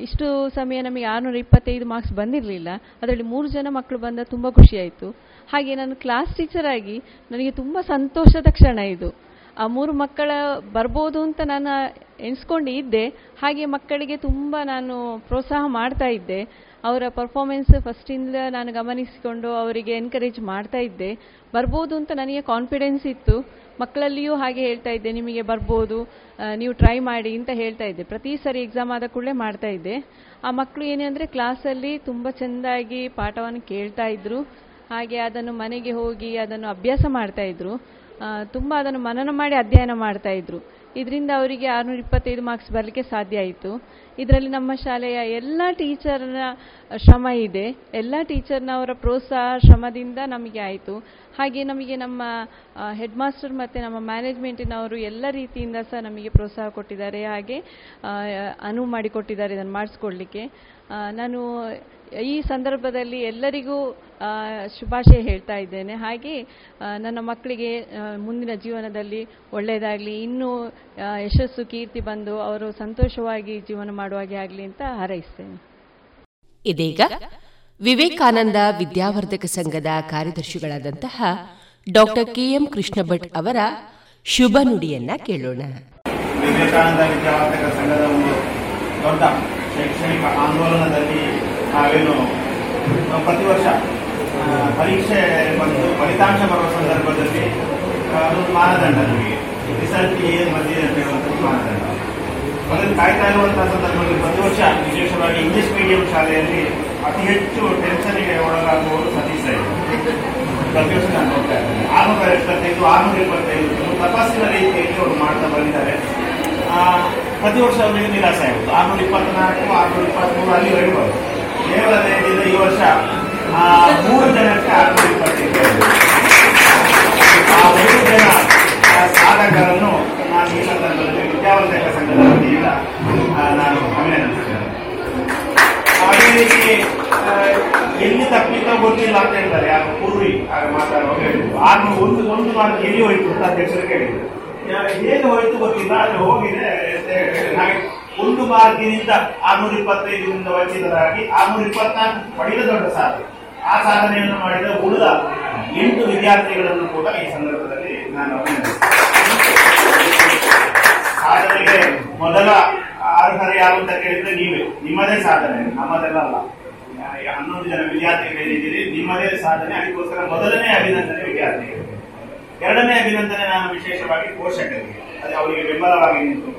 ಇಷ್ಟು ಸಮಯ ನಮಗೆ ಆರುನೂರ ಇಪ್ಪತ್ತೈದು ಮಾರ್ಕ್ಸ್ ಬಂದಿರಲಿಲ್ಲ. ಅದರಲ್ಲಿ ಮೂರು ಜನ ಮಕ್ಕಳು ಬಂದ ತುಂಬ ಖುಷಿಯಾಯಿತು. ಹಾಗೆ ನಾನು ಕ್ಲಾಸ್ ಟೀಚರ್ ಆಗಿ ನನಗೆ ತುಂಬ ಸಂತೋಷದ ಕ್ಷಣ ಇದು. ಆ ಮೂರು ಮಕ್ಕಳ ಬರ್ಬೋದು ಅಂತ ನಾನು ಎಣಿಸ್ಕೊಂಡು ಇದ್ದೆ ಹಾಗೆ ಮಕ್ಕಳಿಗೆ ತುಂಬ ನಾನು ಪ್ರೋತ್ಸಾಹ ಮಾಡ್ತಾ ಇದ್ದೆ. ಅವರ ಪರ್ಫಾರ್ಮೆನ್ಸ್ ಫಸ್ಟಿಂದ ನಾನು ಗಮನಿಸಿಕೊಂಡು ಅವರಿಗೆ ಎನ್ಕರೇಜ್ ಮಾಡ್ತಾ ಇದ್ದೆ. ಬರ್ಬೋದು ಅಂತ ನನಗೆ ಕಾನ್ಫಿಡೆನ್ಸ್ ಇತ್ತು. ಮಕ್ಕಳಲ್ಲಿಯೂ ಹಾಗೆ ಹೇಳ್ತಾ ಇದ್ದೆ, ನಿಮಗೆ ಬರ್ಬೋದು ನೀವು ಟ್ರೈ ಮಾಡಿ ಅಂತ ಹೇಳ್ತಾ ಇದ್ದೆ. ಪ್ರತಿ ಸರಿ ಎಕ್ಸಾಮ್ ಆದ ಕೂಡಲೇ ಮಾಡ್ತಾ ಇದ್ದೆ. ಆ ಮಕ್ಕಳು ಏನಂದರೆ ಕ್ಲಾಸಲ್ಲಿ ತುಂಬ ಚೆಂದಾಗಿ ಪಾಠವನ್ನು ಕೇಳ್ತಾ ಇದ್ರು. ಹಾಗೆ ಅದನ್ನು ಮನೆಗೆ ಹೋಗಿ ಅದನ್ನು ಅಭ್ಯಾಸ ಮಾಡ್ತಾ ಇದ್ರು. ತುಂಬ ಅದನ್ನು ಮನನ ಮಾಡಿ ಅಧ್ಯಯನ ಮಾಡ್ತಾ ಇದ್ರು. ಇದರಿಂದ ಅವರಿಗೆ ಆರುನೂರ ಇಪ್ಪತ್ತೈದು ಮಾರ್ಕ್ಸ್ ಬರಲಿಕ್ಕೆ ಸಾಧ್ಯ ಆಯಿತು. ಇದರಲ್ಲಿ ನಮ್ಮ ಶಾಲೆಯ ಎಲ್ಲ ಟೀಚರ್ನ ಶ್ರಮ ಇದೆ. ಎಲ್ಲ ಟೀಚರ್ನವರ ಪ್ರೋತ್ಸಾಹ, ಶ್ರಮದಿಂದ ನಮಗೆ ಆಯಿತು. ಹಾಗೆ ನಮಗೆ ನಮ್ಮ ಹೆಡ್ ಮಾಸ್ಟರ್ ಮತ್ತು ನಮ್ಮ ಮ್ಯಾನೇಜ್ಮೆಂಟಿನವರು ಎಲ್ಲ ರೀತಿಯಿಂದ ಸಹ ನಮಗೆ ಪ್ರೋತ್ಸಾಹ ಕೊಟ್ಟಿದ್ದಾರೆ. ಹಾಗೆ ಅನುವು ಮಾಡಿಕೊಟ್ಟಿದ್ದಾರೆ ಇದನ್ನು ಮಾಡಿಸ್ಕೊಡ್ಲಿಕ್ಕೆ ನಾನು ಈ ಸಂದರ್ಭದಲ್ಲಿ ಎಲ್ಲರಿಗೂ ಶುಭಾಶಯ ಹೇಳ್ತಾ ಇದ್ದೇನೆ. ಹಾಗೆ ನನ್ನ ಮಕ್ಕಳಿಗೆ ಮುಂದಿನ ಜೀವನದಲ್ಲಿ ಒಳ್ಳೆಯದಾಗಲಿ ಇನ್ನೂ ಯಶಸ್ಸು ಕೀರ್ತಿ ಬಂದು ಅವರು ಸಂತೋಷವಾಗಿ ಜೀವನ ಮಾಡುವಾಗೆ ಆಗಲಿ ಅಂತ ಹಾರೈಸ್ತೇನೆ. ಇದೀಗ ವಿವೇಕಾನಂದ ವಿದ್ಯಾವರ್ಧಕ ಸಂಘದ ಕಾರ್ಯದರ್ಶಿಗಳಾದಂತಹ doctor K M Krishna Bhat ಅವರ ಶುಭ ನುಡಿಯನ್ನ ಕೇಳೋಣ. ವಿವೇಕಾನಂದ ವಿದ್ಯಾವರ್ಧಕ ಸಂಘದ ಒಂದು ದೊಡ್ಡ ಶೈಕ್ಷಣಿಕ ಆಂದೋಲನದಲ್ಲಿ ನಾವೇನು ಪ್ರತಿ ವರ್ಷ ಪರೀಕ್ಷೆ ಬಂದು ಫಲಿತಾಂಶ ಬರುವ ಸಂದರ್ಭದಲ್ಲಿ ಅದೊಂದು ಮಾನದಂಡ ನಮಗೆ. ರಿಸಲ್ಟ್ ಏನು ಬಂದಿದೆ ಅಂತ ಹೇಳುವಂಥದ್ದು ಮಾನದಂಡ. ಮೊದಲು ಕಾಯ್ತಾ ಇರುವಂತಹ ಸಂದರ್ಭದಲ್ಲಿ ಪ್ರತಿ ವರ್ಷ ವಿಶೇಷವಾಗಿ ಇಂಗ್ಲಿಷ್ ಮೀಡಿಯಂ ಶಾಲೆಯಲ್ಲಿ ಅತಿ ಹೆಚ್ಚು ಟೆನ್ಷನ್ಗೆ ಒಳಗಾಗುವವರು ಸತೀಶ್ ಪ್ರತಿ ವರ್ಷ ನಾನು ನೋಡ್ತಾ ಇದ್ದೇನೆ. ಆರುನೂರ ಎಪ್ಪತ್ತೈದು ಆರುನೂರ ಇಪ್ಪತ್ತೈದು ತಪಾಸಿನ ರೀತಿಯಲ್ಲಿ ಅವರು ಮಾಡ್ತಾ ಬಂದಿದ್ದಾರೆ. ಪ್ರತಿ ವರ್ಷ ಅವರಿಗೆ ನಿರಾಸೆ ಆಗುತ್ತೆ ಆರ್ನೂರ ಇಪ್ಪತ್ನಾಲ್ಕು ಆರ್ನೂರ ಇಪ್ಪತ್ಮೂರು ಅಲ್ಲಿ ಬರಬಹುದು ದಯದಿಂದ ಈ ವರ್ಷ ಆ ಮೂರು ಜನಕ್ಕೆ ಇಪ್ಪತ್ತೈದು ಆ ಮೂರು ಜನ ಸಾಧಕರನ್ನು ನಾನು ಈ ಸಂದರ್ಭದಲ್ಲಿ ವಿದ್ಯಾವರ್ಧಕ ಸಂಘದ ವತಿಯಿಂದ ನಾನು ಅಭಿನಂದಿಸಿದ್ದೇನೆ ಅದೇ ರೀತಿ ಎಲ್ಲಿ ತಪ್ಪಿತ ಗೊತ್ತಿಲ್ಲ ಅಂತ ಹೇಳ್ತಾರೆ. ಯಾರು ಪೂರ್ವಿ ಆಗ ಮಾತಾಡುವಾಗ ಹೇಳಿದ್ರು. ಆದ್ರೂ ಒಂದು ಒಂದು ಮಾತು ಎಲ್ಲಿ ಹೋಯ್ತು ಅಂತ ಅಧ್ಯಕ್ಷರು ಕೇಳಿದ್ರು. ಹೇಗೆ ಹೋಯ್ತು ಗೊತ್ತಿಲ್ಲ ಅಲ್ಲಿ ಹೋಗಿದೆ ಹಾಗೆ ಒಂದು ಮಾರ್ಗಿನಿಂದ ಆರ್ನೂರ ಇಪ್ಪತ್ತೈದರಿಂದ ವಂಚಿತರಾಗಿ ಆರ್ನೂರ ಇಪ್ಪತ್ನಾಲ್ಕು ಪಡೆದ ದೊಡ್ಡ ಸಾಧನೆ. ಆ ಸಾಧನೆಯನ್ನು ಮಾಡಿದ ಉಳಿದ ಎಂಟು ವಿದ್ಯಾರ್ಥಿಗಳನ್ನು ಕೂಡ ಈ ಸಂದರ್ಭದಲ್ಲಿ ನಾನು ಸಾಧನೆಗೆ ಮೊದಲ ಅರ್ಹತೆ ಯಾರು ಅಂತ ಕೇಳಿದ್ರೆ ನೀವೇ, ನಿಮ್ಮದೇ ಸಾಧನೆ, ನಮ್ಮದೆಲ್ಲ ಅಲ್ಲ. ಹನ್ನೊಂದು ಜನ ವಿದ್ಯಾರ್ಥಿಗಳಿದ್ದೀರಿ ನಿಮ್ಮದೇ ಸಾಧನೆ, ಅದಕ್ಕೋಸ್ಕರ ಮೊದಲನೇ ಅಭಿನಂದನೆ ವಿದ್ಯಾರ್ಥಿಗಳು. ಎರಡನೇ ಅಭಿನಂದನೆ ನಾನು ವಿಶೇಷವಾಗಿ ಪೋಷಕರಿಗೆ. ಅದೇ ಅವರಿಗೆ ಬೆಂಬಲವಾಗಿ ನಿಂತು.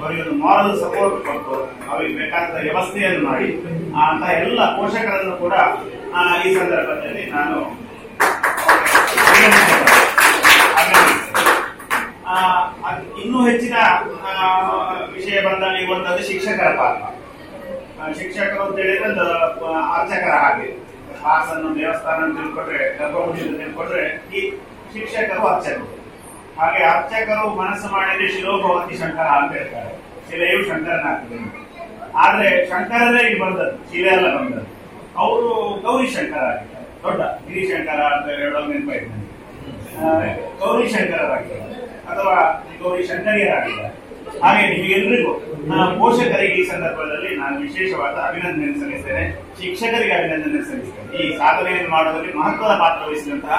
ಅವರಿಗೆ ಒಂದು ಮಾರಲ್ ಸಪೋರ್ಟ್ ಕೊಟ್ಟು ಅವರಿಗೆ ಬೇಕಾದ ವ್ಯವಸ್ಥೆಯನ್ನು ಮಾಡಿ ಅಂತ ಎಲ್ಲ ಪೋಷಕರನ್ನು ಕೂಡ ಈ ಸಂದರ್ಭದಲ್ಲಿ ನಾನು ಇನ್ನೂ ಹೆಚ್ಚಿನ ವಿಷಯ ಬಂದಾಗ ಒಂದು ಶಿಕ್ಷಕರ ಪಾತ್ರ. ಶಿಕ್ಷಕರು ಅಂತ ಹೇಳಿದ್ರೆ ಅರ್ಚಕರ ಹಾಗೆ. ಅನ್ನು ದೇವಸ್ಥಾನ ತಿಳ್ಕೊಟ್ರೆ ಗರ್ಭಗುಡಿ ತಿಳ್ಕೊಟ್ರೆ ಈ ಶಿಕ್ಷಕರು ಅರ್ಚಕರು. ಹಾಗೆ ಅರ್ಚಕರು ಮನಸ್ಸು ಮಾಡಿದ್ರೆ ಶಿರೋಭವತಿ ಶಂಕರ ಅಂತ ಹೇಳ್ತಾರೆ ಶಿಲೆಯು ಶಂಕರನಾಗ್ತದೆ. ಆದ್ರೆ ಶಂಕರರೇ ಇಲ್ಲಿ ಬಂದದ್ದು, ಶಿಲೆ ಎಲ್ಲ ಬಂದದ್ದು. ಅವರು ಗೌರಿ ಶಂಕರ ಆಗಿದ್ದಾರೆ. ದೊಡ್ಡ ಗಿರಿಶಂಕರ ಅಂತ ಹೇಳೋ ನೆನಪಾಯ್ತು ಗೌರಿ ಶಂಕರರಾಗಿದ್ದಾರೆ. ಅಥವಾ ಗೌರಿ ಶಂಕರಿಯರಾಗಿದ್ದಾರೆ. ಹಾಗೆ ನಿಮಗೆಲ್ಲರಿಗೂ ಪೋಷಕರಿಗೆ ಈ ಸಂದರ್ಭದಲ್ಲಿ ನಾನು ವಿಶೇಷವಾದ ಅಭಿನಂದನೆ ಸಲ್ಲಿಸ್ತೇನೆ. ಶಿಕ್ಷಕರಿಗೆ ಅಭಿನಂದನೆ ಸಲ್ಲಿಸ್ತೇನೆ. ಈ ಸಾಧನೆಯನ್ನು ಮಾಡುವುದರಲ್ಲಿ ಮಹತ್ವದ ಪಾತ್ರ ವಹಿಸಿದಂತಹ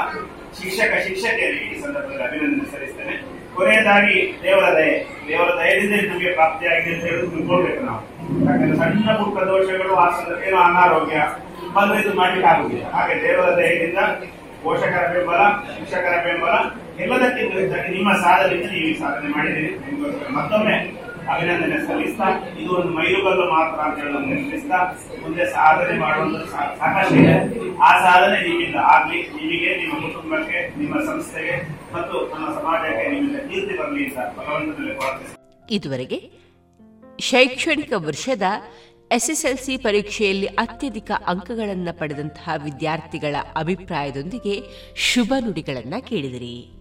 ಶಿಕ್ಷಕ ಶಿಕ್ಷಕಿಯರಿಗೆ ಈ ಸಂದರ್ಭದಲ್ಲಿ ಅಭಿನಂದನೆ ಸಲ್ಲಿಸ್ತೇನೆ. ಕೊನೆಯದಾಗಿ ದೇವರ ದಯೆ ದೇವರ ದಯದಿಂದ ನಮಗೆ ಪ್ರಾಪ್ತಿಯಾಗಿದೆ ಅಂತ ಹೇಳಿ ತಿಳ್ಕೊಳ್ಬೇಕು ನಾವು. ಯಾಕಂದ್ರೆ ಸಣ್ಣ ಪುಟ್ಟ ದೋಷಗಳು ಆ ಏನೋ ಅನಾರೋಗ್ಯ, ಬಂದು ಇದು ಮಾಡಲಿಕ್ಕೆ ಆಗುದಿಲ್ಲ. ಹಾಗೆ ದೇವರ ದಯದಿಂದ ಪೋಷಕರ ಬೆಂಬಲ, ಶಿಕ್ಷಕರ ಬೆಂಬಲ ಎಲ್ಲದಕ್ಕಿಂತ ಹೆಚ್ಚಾಗಿ ನಿಮ್ಮ ಸಾಧನೆಯಿಂದ ನೀವು ಸಾಧನೆ ಮಾಡಿದ್ದೀರಿ. ಮತ್ತೊಮ್ಮೆ ಅಭಿನಂದನೆ ಸಲ್ಲಿಸ್ತಾ ಇದು ಒಂದು ಮೈಲುಗಲ್ಲು ಮಾತ್ರ ಅಂತ ಹೇಳಿ ನೆನಪಿಸ್ತಾ, ಮುಂದೆ ಸಾಧನೆ ಮಾಡುವಂತ ಸಾಕಷ್ಟು ಇದೆ. ಆ ಸಾಧನೆ ನಿಮ್ಮಿಂದ ಆಗ್ಲಿ, ನಿಮಗೆ, ನಿಮ್ಮ ಕುಟುಂಬಕ್ಕೆ, ನಿಮ್ಮ ಸಂಸ್ಥೆಗೆ ಮತ್ತು ನಮ್ಮ ಸಮಾಜಕ್ಕೆ ನಿಮ್ಮಿಂದ ಕೀರ್ತಿ ಬರಲಿ ಅಂತ ಭಗವಂತನಲ್ಲಿ ಇದುವರೆಗೆ ಶೈಕ್ಷಣಿಕ ವರ್ಷದ ಎಸ್ಎಸ್ಎಲ್ಸಿ ಪರೀಕ್ಷೆಯಲ್ಲಿ ಅತ್ಯಧಿಕ ಅಂಕಗಳನ್ನು ಪಡೆದಂತಹ ವಿದ್ಯಾರ್ಥಿಗಳ ಅಭಿಪ್ರಾಯದೊಂದಿಗೆ ಶುಭ ನುಡಿಗಳನ್ನು ಕೇಳಿದಿರಿ.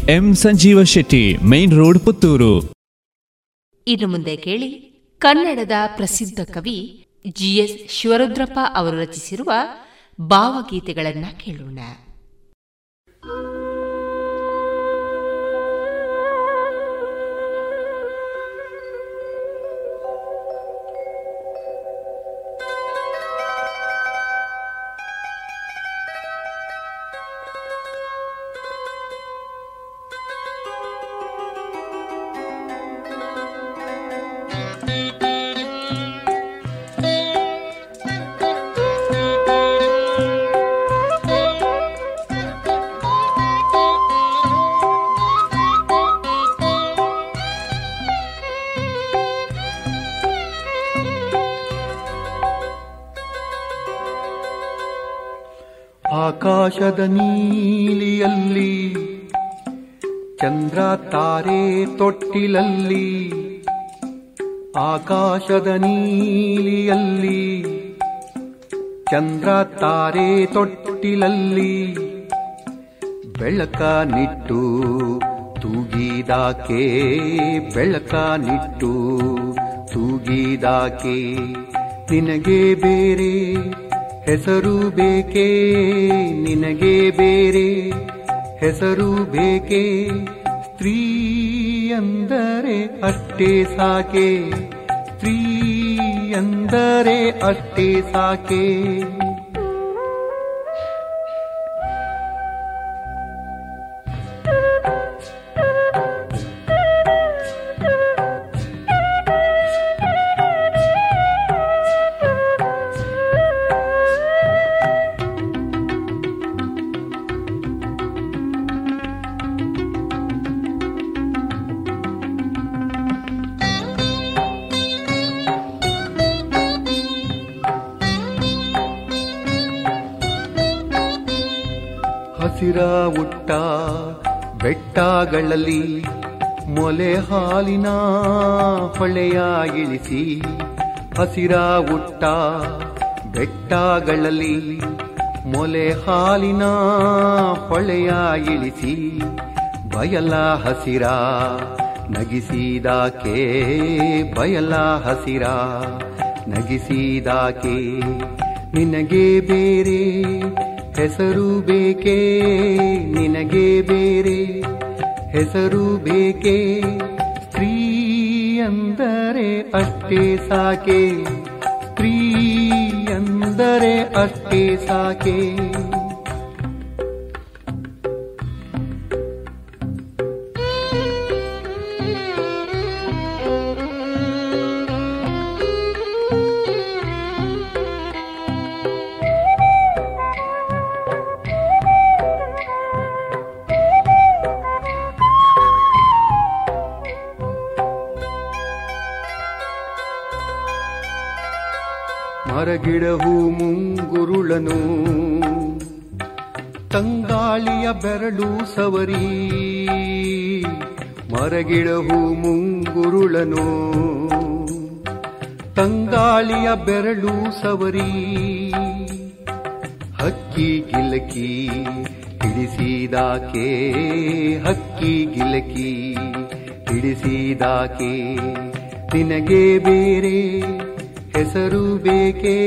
M Sanjeeva Shetty, main road Puttur. ಇನ್ನು ಮುಂದೆ ಕೇಳಿ, ಕನ್ನಡದ ಪ್ರಸಿದ್ಧ ಕವಿ ಜಿಎಸ್ ಶಿವರುದ್ರಪ್ಪ ಅವರು ರಚಿಸಿರುವ ಭಾವಗೀತೆಗಳನ್ನ ಕೇಳೋಣ. ಆಕಾಶದ ನೀಲಿಯಲ್ಲಿ, ಚಂದ್ರ ತಾರೆ ತೊಟ್ಟಿಲಲ್ಲಿ, ಆಕಾಶದ ನೀಲಿಯಲ್ಲಿ, ಚಂದ್ರ ತಾರೆ ತೊಟ್ಟಿಲಲ್ಲಿ, ಬೆಳಕ ನಿಟ್ಟು ತೂಗಿದಾಕೆ, ಬೆಳಕ ನಿಟ್ಟು ತೂಗಿದಾಕೆ, ನಿನಗೆ ಬೇರೆ ಹೆಸರು ಬೇಕೇ ನಿನಗೆ ಬೇರೆ? ಹೆಸರು ಬೇಕೇ ಸ್ತ್ರೀ ಅಂದರೆ ಅಷ್ಟೇ ಸಾಕೆ? ಸ್ತ್ರೀ ಅಂದರೆ ಅಷ್ಟೇ ಸಾಕೆ? ಬೆಟ್ಟಗಳಲ್ಲಿ ಮೊಲೆ ಹಾಲಿನ ಹೊಳೆಯ ಇಳಿಸಿ ಹಸಿರ ಉಟ್ಟ ಬೆಟ್ಟಗಳಲ್ಲಿ ಮೊಲೆ ಹಾಲಿನ ಹೊಳೆಯ ಇಳಿಸಿ ಬಯಲ ಹಸಿರ ನಗಿಸಿದಾಕೆ, ಬಯಲ ಹಸಿರ ನಗಿಸಿದಾಕೆ, ನಿನಗೆ ಬೇರೆ ಹೆಸರು ಬೇಕೇ, ನಿನಗೆ ಬೇರೆ ಹೆಸರು ಬೇಕೇ? ಸ್ತ್ರೀ ಅಂದರೆ ಅಷ್ಟೇ ಸಾಕೆ. ಸ್ತ್ರೀ ಅಂದರೆ ಅಷ್ಟೇ ಸಾಕೆ. ತಂಗಾಳಿಯ ಬೆರಳು ಸವರಿ, ಮರಗಿಡವು ಮುಂಗುರುಳನು. ತಂಗಾಳಿಯ ಬೆರಳು ಸವರಿ, ಹಕ್ಕಿ ಗಿಲಕಿ ಹಿಡಿಸಿದಾಕೆ, ಹಕ್ಕಿ ಗಿಲಕಿ ಹಿಡಿಸಿದಾಕೆ. ನಿನಗೆ ಬೇರೆ ಹೆಸರು ಬೇಕೇ,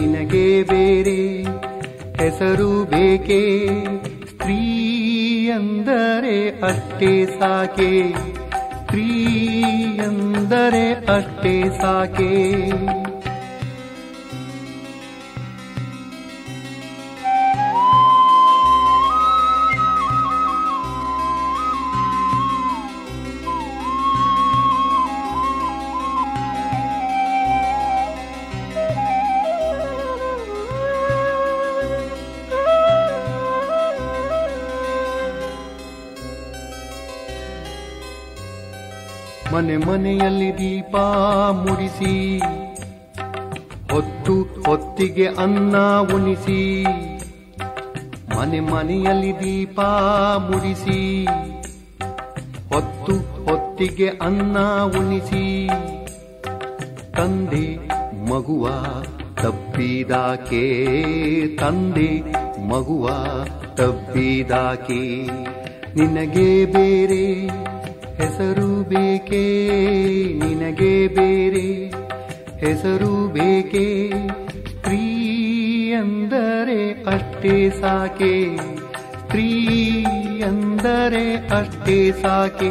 ನಿನಗೆ ಬೇರೆ ಹೆಸರು ಬೇಕೇ? ಸ್ತ್ರೀ ಅಂದರೆ ಅಷ್ಟೇ ಸಾಕೆ. ಸ್ತ್ರೀ ಅಂದರೆ ಅಷ್ಟೇ ಸಾಕೆ. ಮನೆಯಲ್ಲಿ ದೀಪ ಮುಡಿಸಿ ಹೊತ್ತು ಹೊತ್ತಿಗೆ ಅನ್ನ ಉಣಿಸಿ, ಮನೆ ಮನೆಯಲ್ಲಿ ದೀಪ ಮುಡಿಸಿ ಹೊತ್ತು ಹೊತ್ತಿಗೆ ಅನ್ನ ಉಣಿಸಿ, ತಂದೆ ಮಗುವ ತಬ್ಬಿದಾಕೆ, ತಂದೆ ಮಗುವ ತಬ್ಬಿದಾಕೆ, ನಿನಗೆ ಬೇರೆ ಹೆಸರು ಬೇಕೇ ನಿನಗೆ ಬೇರೆ? ಹೆಸರು ಬೇಕೇ ಸ್ತ್ರೀ ಅಂದರೆ ಅಷ್ಟೇ ಸಾಕೆ? ಸ್ತ್ರೀ ಅಂದರೆ ಅಷ್ಟೇ ಸಾಕೆ?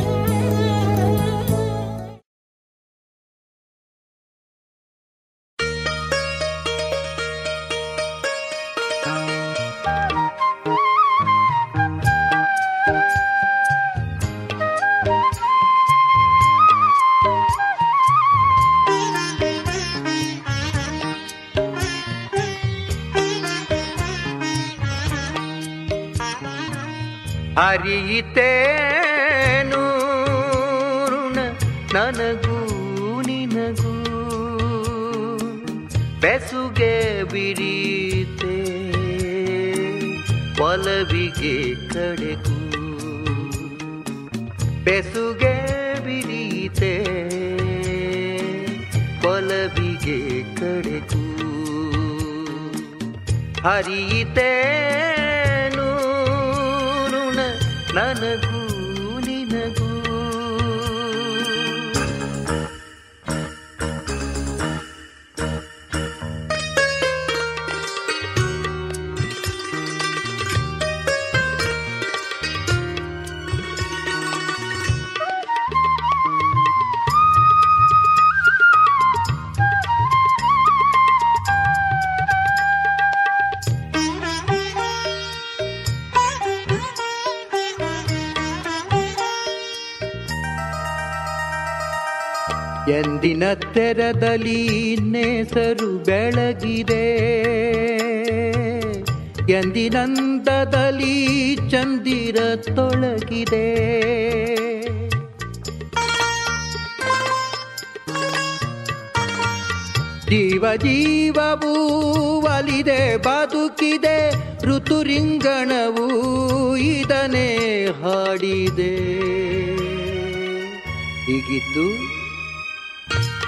いて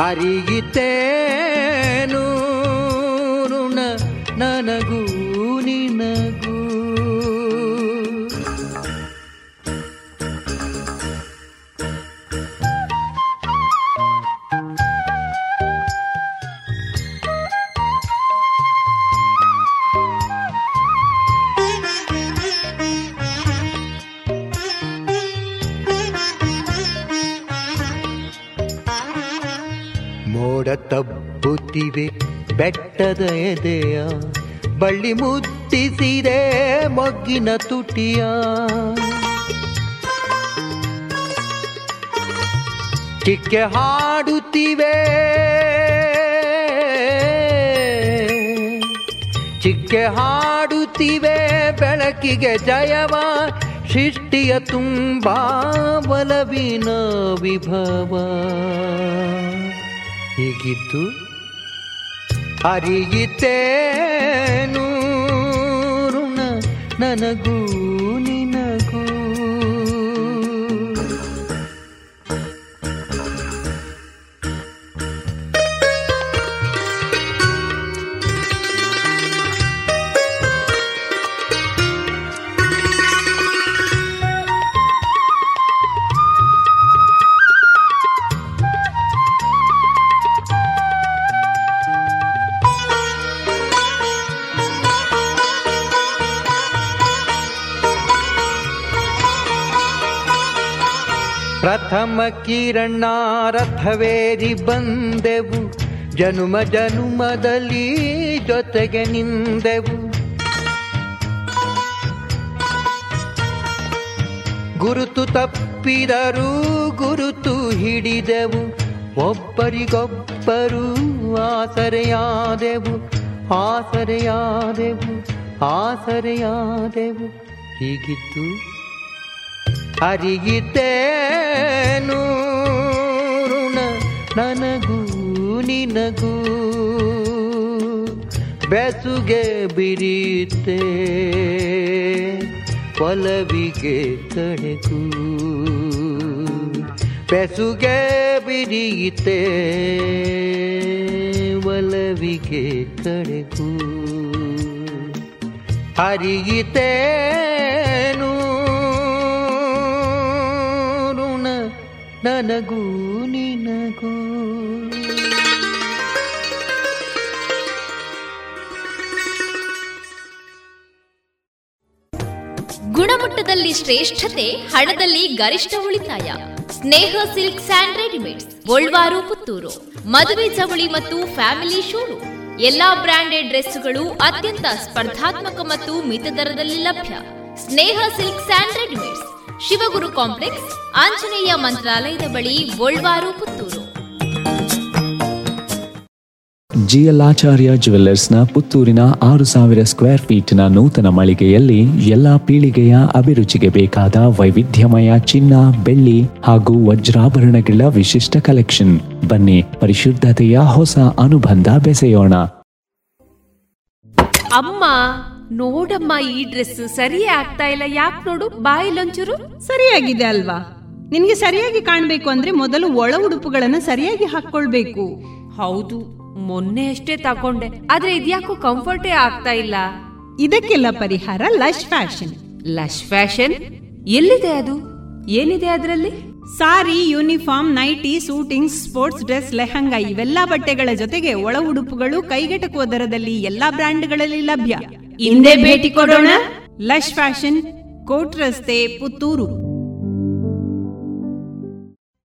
ಅರಿಗಿತೇನು ಬಳ್ಳಿ ಮುತ್ತಿಸಿದೆ ಮೊಗ್ಗಿನ ತುಟಿಯ. ಚಿಕ್ಕೆ ಹಾಡುತ್ತಿವೆ. ಚಿಕ್ಕೆ ಹಾಡುತ್ತಿವೆ. ಬೆಳಕಿಗೆ ಜಯವ. ಸೃಷ್ಟಿಯ ತುಂಬ ಬಲವಿನ ವಿಭವ. ಹೀಗಿದ್ದು ಅರಿಯಿತೇನು ನನಗೂ ನಿನಗೂ ಪ್ರಥಮ ಕಿರಣ ರಥವೇರಿ ಬಂದೆವು. ಜನುಮ ಜನುಮದಲ್ಲಿ ಜೊತೆಗೆ ನಿಂದೆವು. ಗುರುತು ತಪ್ಪಿದರೂ ಗುರುತು ಹಿಡಿದೆವು. ಒಬ್ಬರಿಗೊಬ್ಬರು ಆಸರೆಯಾದೆವು. ಆಸರೆಯಾದೆವು ಆಸರೆಯಾದೆವು. ಹೀಗಿತ್ತು ಅರಿಗಿದ್ದೇನು ಋಣ ನನಗೂ ನಿನಗೂ ಬೆಸುಗೆ ಬಿರಿಯುತ್ತೆ ಒಲವಿಗೆ ಕಡೆಗೂ ಬೆಸುಗೆ ಬಿರಿಯುತ್ತೆ ಒಲವಿಗೆ ಕಡೆಗೂ ಹರಿಯಿತೇನು ನನಗೂ ನಿನಗೂ. ಗುಣಮಟ್ಟದಲ್ಲಿ ಶ್ರೇಷ್ಠತೆ, ಹಣದಲ್ಲಿ ಗರಿಷ್ಠ ಉಳಿತಾಯ. Sneha silk sand readymades, Golwaru, Puttur. ಮದುವೆ ಚವಳಿ ಮತ್ತು ಫ್ಯಾಮಿಲಿ ಶೋರೂಮ್. ಎಲ್ಲಾ ಬ್ರಾಂಡೆಡ್ ಡ್ರೆಸ್ಗಳು ಅತ್ಯಂತ ಸ್ಪರ್ಧಾತ್ಮಕ ಮತ್ತು ಮಿತ ದರದಲ್ಲಿ ಲಭ್ಯ. Sneha silks and readymades. Shivaguru complex Anjaneya ಮಂತ್ರಾಲಯದ ಬಳಿ ಪುತ್ತೂರು. ಜಿಎಲ್ ಆಚಾರ್ಯ ಜುವೆಲ್ಲರ್ಸ್ನ ಪುತ್ತೂರಿನ ಆರು ಸಾವಿರ ಸ್ಕ್ವೇರ್ ಫೀಟ್ನ ನೂತನ ಮಳಿಗೆಯಲ್ಲಿ ಎಲ್ಲಾ ಪೀಳಿಗೆಯ ಅಭಿರುಚಿಗೆ ಬೇಕಾದ ವೈವಿಧ್ಯಮಯ ಚಿನ್ನ ಬೆಳ್ಳಿ ಹಾಗೂ ವಜ್ರಾಭರಣಗಳ ವಿಶಿಷ್ಟ ಕಲೆಕ್ಷನ್ ಬನ್ನಿ ಪರಿಶುದ್ಧತೆಯ ಹೊಸ ಅನುಬಂಧ ಬೆಸೆಯೋಣ. ಅಮ್ಮ! ನೋಡಮ್ಮ ಈ ಡ್ರೆಸ್ ಸರಿ ಆಗ್ತಾ ಇಲ್ಲ. ಯಾಕೆ ನೋಡು ಬಾಯಿಲೊಂಚೂರು ಸರಿಯಾಗಿದೆ ಅಲ್ವಾ? ನಿನ್ಗೆ ಸರಿಯಾಗಿ ಕಾಣ್ಬೇಕು ಅಂದ್ರೆ ಮೊದಲು ಒಳ ಉಡುಪುಗಳನ್ನ ಸರಿಯಾಗಿ ಹಾಕೊಳ್ಬೇಕು ಹೌದು ಮೊನ್ನೆ ಅಷ್ಟೇ ತಕೊಂಡೆ ಆದ್ರೆ ಇದ್ಯಾಕೋ ಕಂಫರ್ಟೇ ಆಗ್ತಾ ಇಲ್ಲ. ಇದಕ್ಕೆಲ್ಲ ಪರಿಹಾರ ಲಶ್ ಫ್ಯಾಷನ್. Lush fashion? ಎಲ್ಲಿದೆ ಅದು? ಏನಿದೆ ಅದರಲ್ಲಿ? Sari uniform nighty suiting sports dress lehenga ಇವೆಲ್ಲಾ ಬಟ್ಟೆಗಳ ಜೊತೆಗೆ ಒಳ ಉಡುಪುಗಳು ಕೈಗೆಟಕುವ ದರದಲ್ಲಿ ಎಲ್ಲಾ ಬ್ರ್ಯಾಂಡ್ಗಳಲ್ಲಿ ಲಭ್ಯ. ಹಿಂದೆ ಭೇಟಿ ಕೊಡೋಣ ಲಶ್ ಫ್ಯಾಷನ್ ಕೋಟ್ ರಸ್ತೆ Puttur.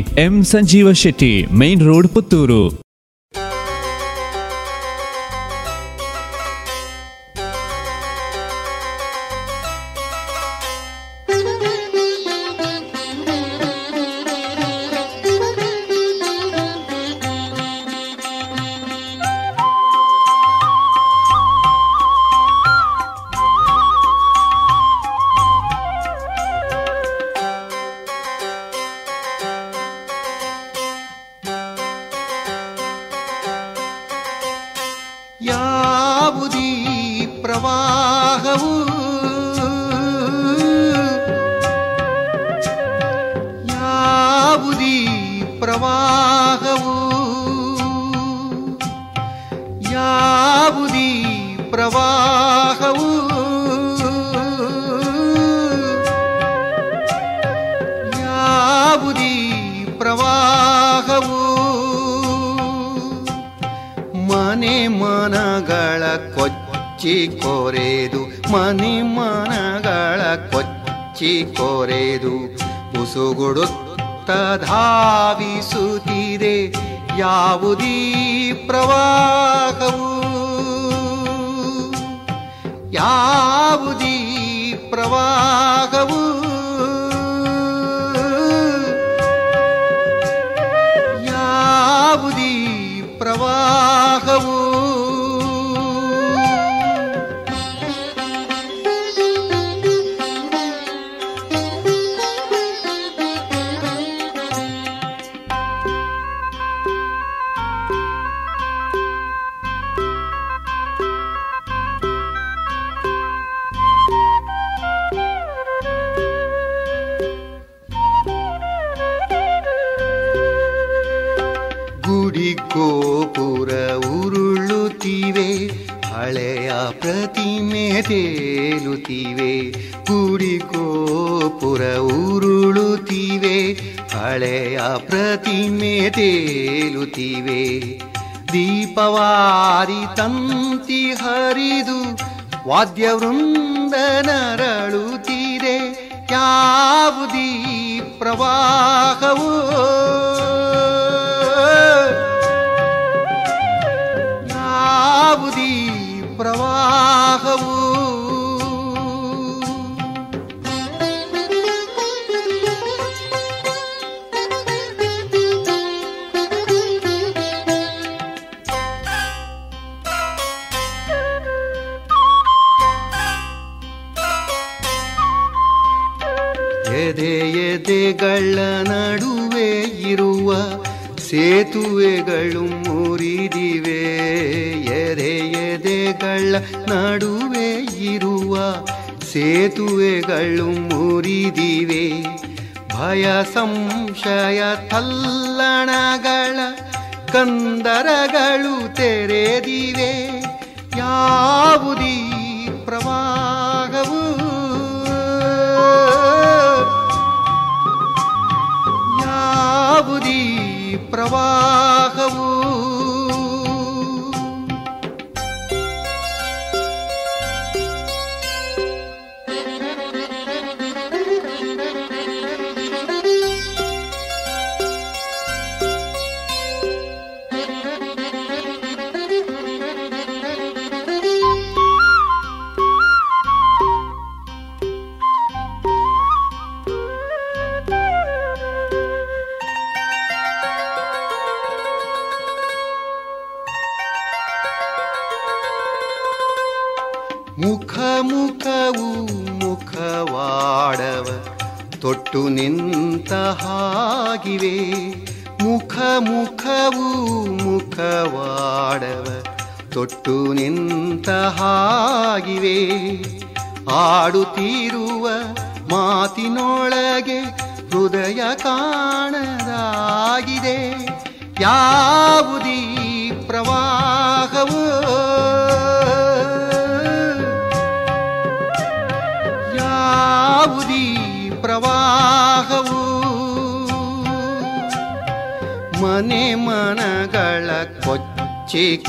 M Sanjeeva Shetty main road Puttur.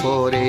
করে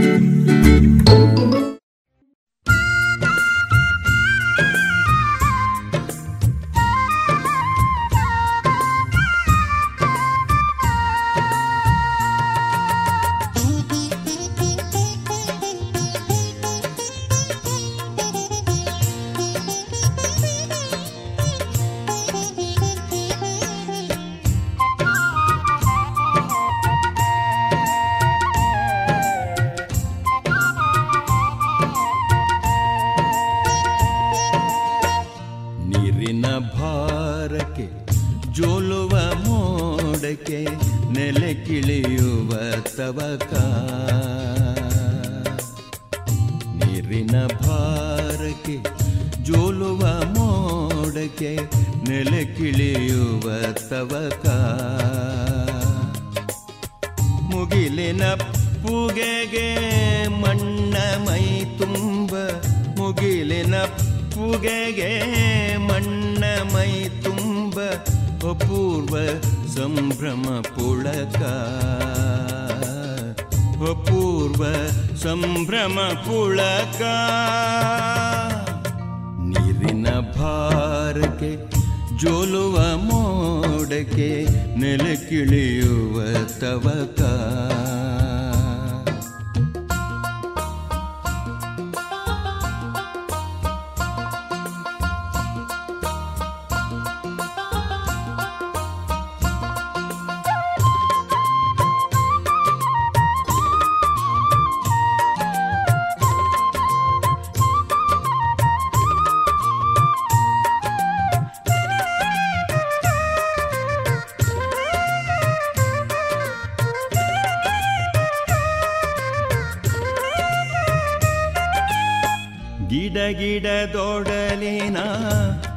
ಗಿಡದೊಡಲಿನ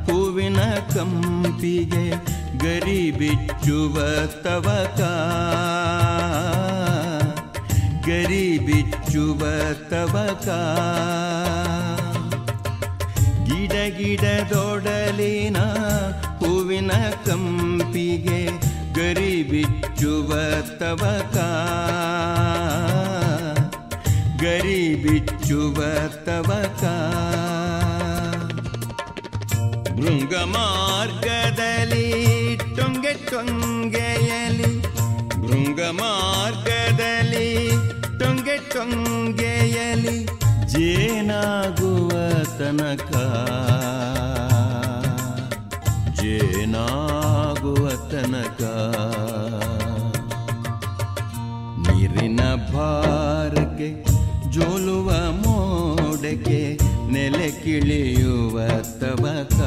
ಹೂವಿನ ಕಂಪಿಗೆ ಗರಿ ಬಿಚ್ಚುವ ತವಕ. ಗರಿ ಬಿಚ್ಚುವ ತವಕ. ಗಿಡ ಗಿಡದೊಡಲಿನ ಹೂವಿನ ಕಂಪಿಗೆ ಗರಿ ಬಿಚ್ಚುವ ತವಕ. ಗರಿ ಬಿಚ್ಚುವ ತವಕ. ಭೃಂಗ ಮಾರ್ಗದಲ್ಲಿ ಟೊಂಗೆ ಟೊಂಗೆಯಲಿ. ಭೃಂಗ ಮಾರ್ಗದಲ್ಲಿ ಟೊಂಗೆ ಟೊಂಗೆಯಲಿ ಜೇನಾಗುವ ತನಕ. ಜೇನಾಗುವ ತನಕ. ನೀರಿನ ಭಾರಕ್ಕೆ ಜೋಲುವ ಮೋಡಕ್ಕೆ ನೆಲೆ ಕಿಳಿಯುವ ತವಕ.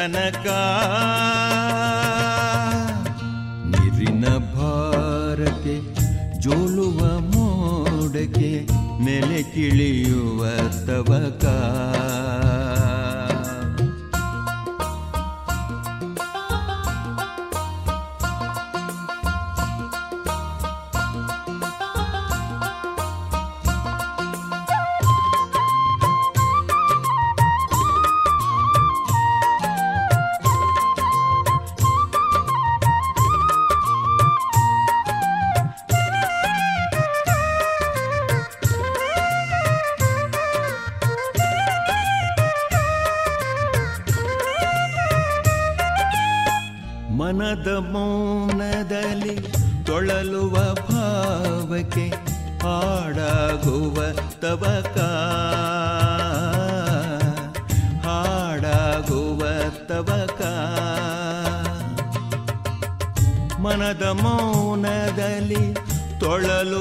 ತನಕ ನೀರಿನ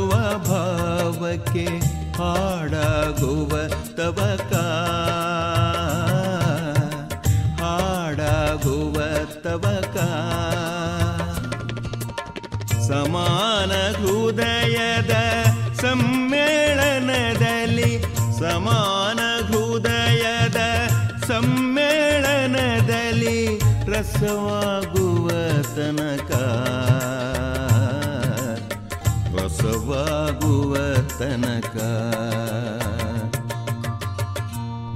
ತೊಳಲುವ ಭಾವಕ್ಕೆ ಹಾಡಾಗುವ ತವಕ. ಹಾಡಾಗುವ ತವಕ. ಸಮಾನ ಹೃದಯದ ಸಮ್ಮೇಳನದಲ್ಲಿ ಸಮಾನ ಹೃದಯದ ಸಮ್ಮೇಳನದಲ್ಲಿ ರಸವಾಗುವ ತನಕ ರಸವಾಗುವ ತನಕ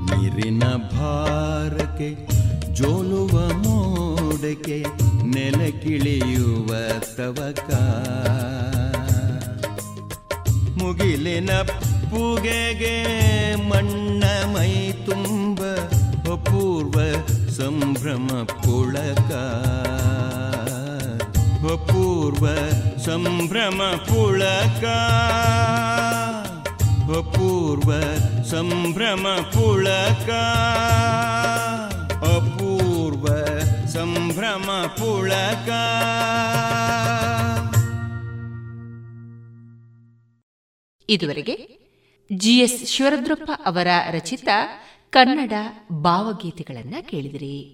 ನೀರಿನ ಭಾರಕ್ಕೆ, ಜೋಲುವ ಮೋಡಕ್ಕೆ ನೆಲಕಿಳಿಯುವ ತವಕ. ಮುಗಿಲಿನ ಪುಗೆಗೆ ಮಣ್ಣ ಮೈ ತುಂಬ, ಅಪೂರ್ವ ಸಂಭ್ರಮ ಪುಳಕ. ಅಪೂರ್ವ ಸಂಭ್ರಮ ಪುಳಕ. ಅಪೂರ್ವ ಸಂಭ್ರಮ ಪುಳಕ. ಅಪೂರ್ವ ಸಂಭ್ರಮ ಪುಳಕ. ಇದುವರೆಗೆ ಜಿಎಸ್ ಶಿವರುದ್ರಪ್ಪ ಅವರ ರಚಿತ ಕನ್ನಡ ಭಾವಗೀತೆಗಳನ್ನು ಕೇಳಿದಿರಿ.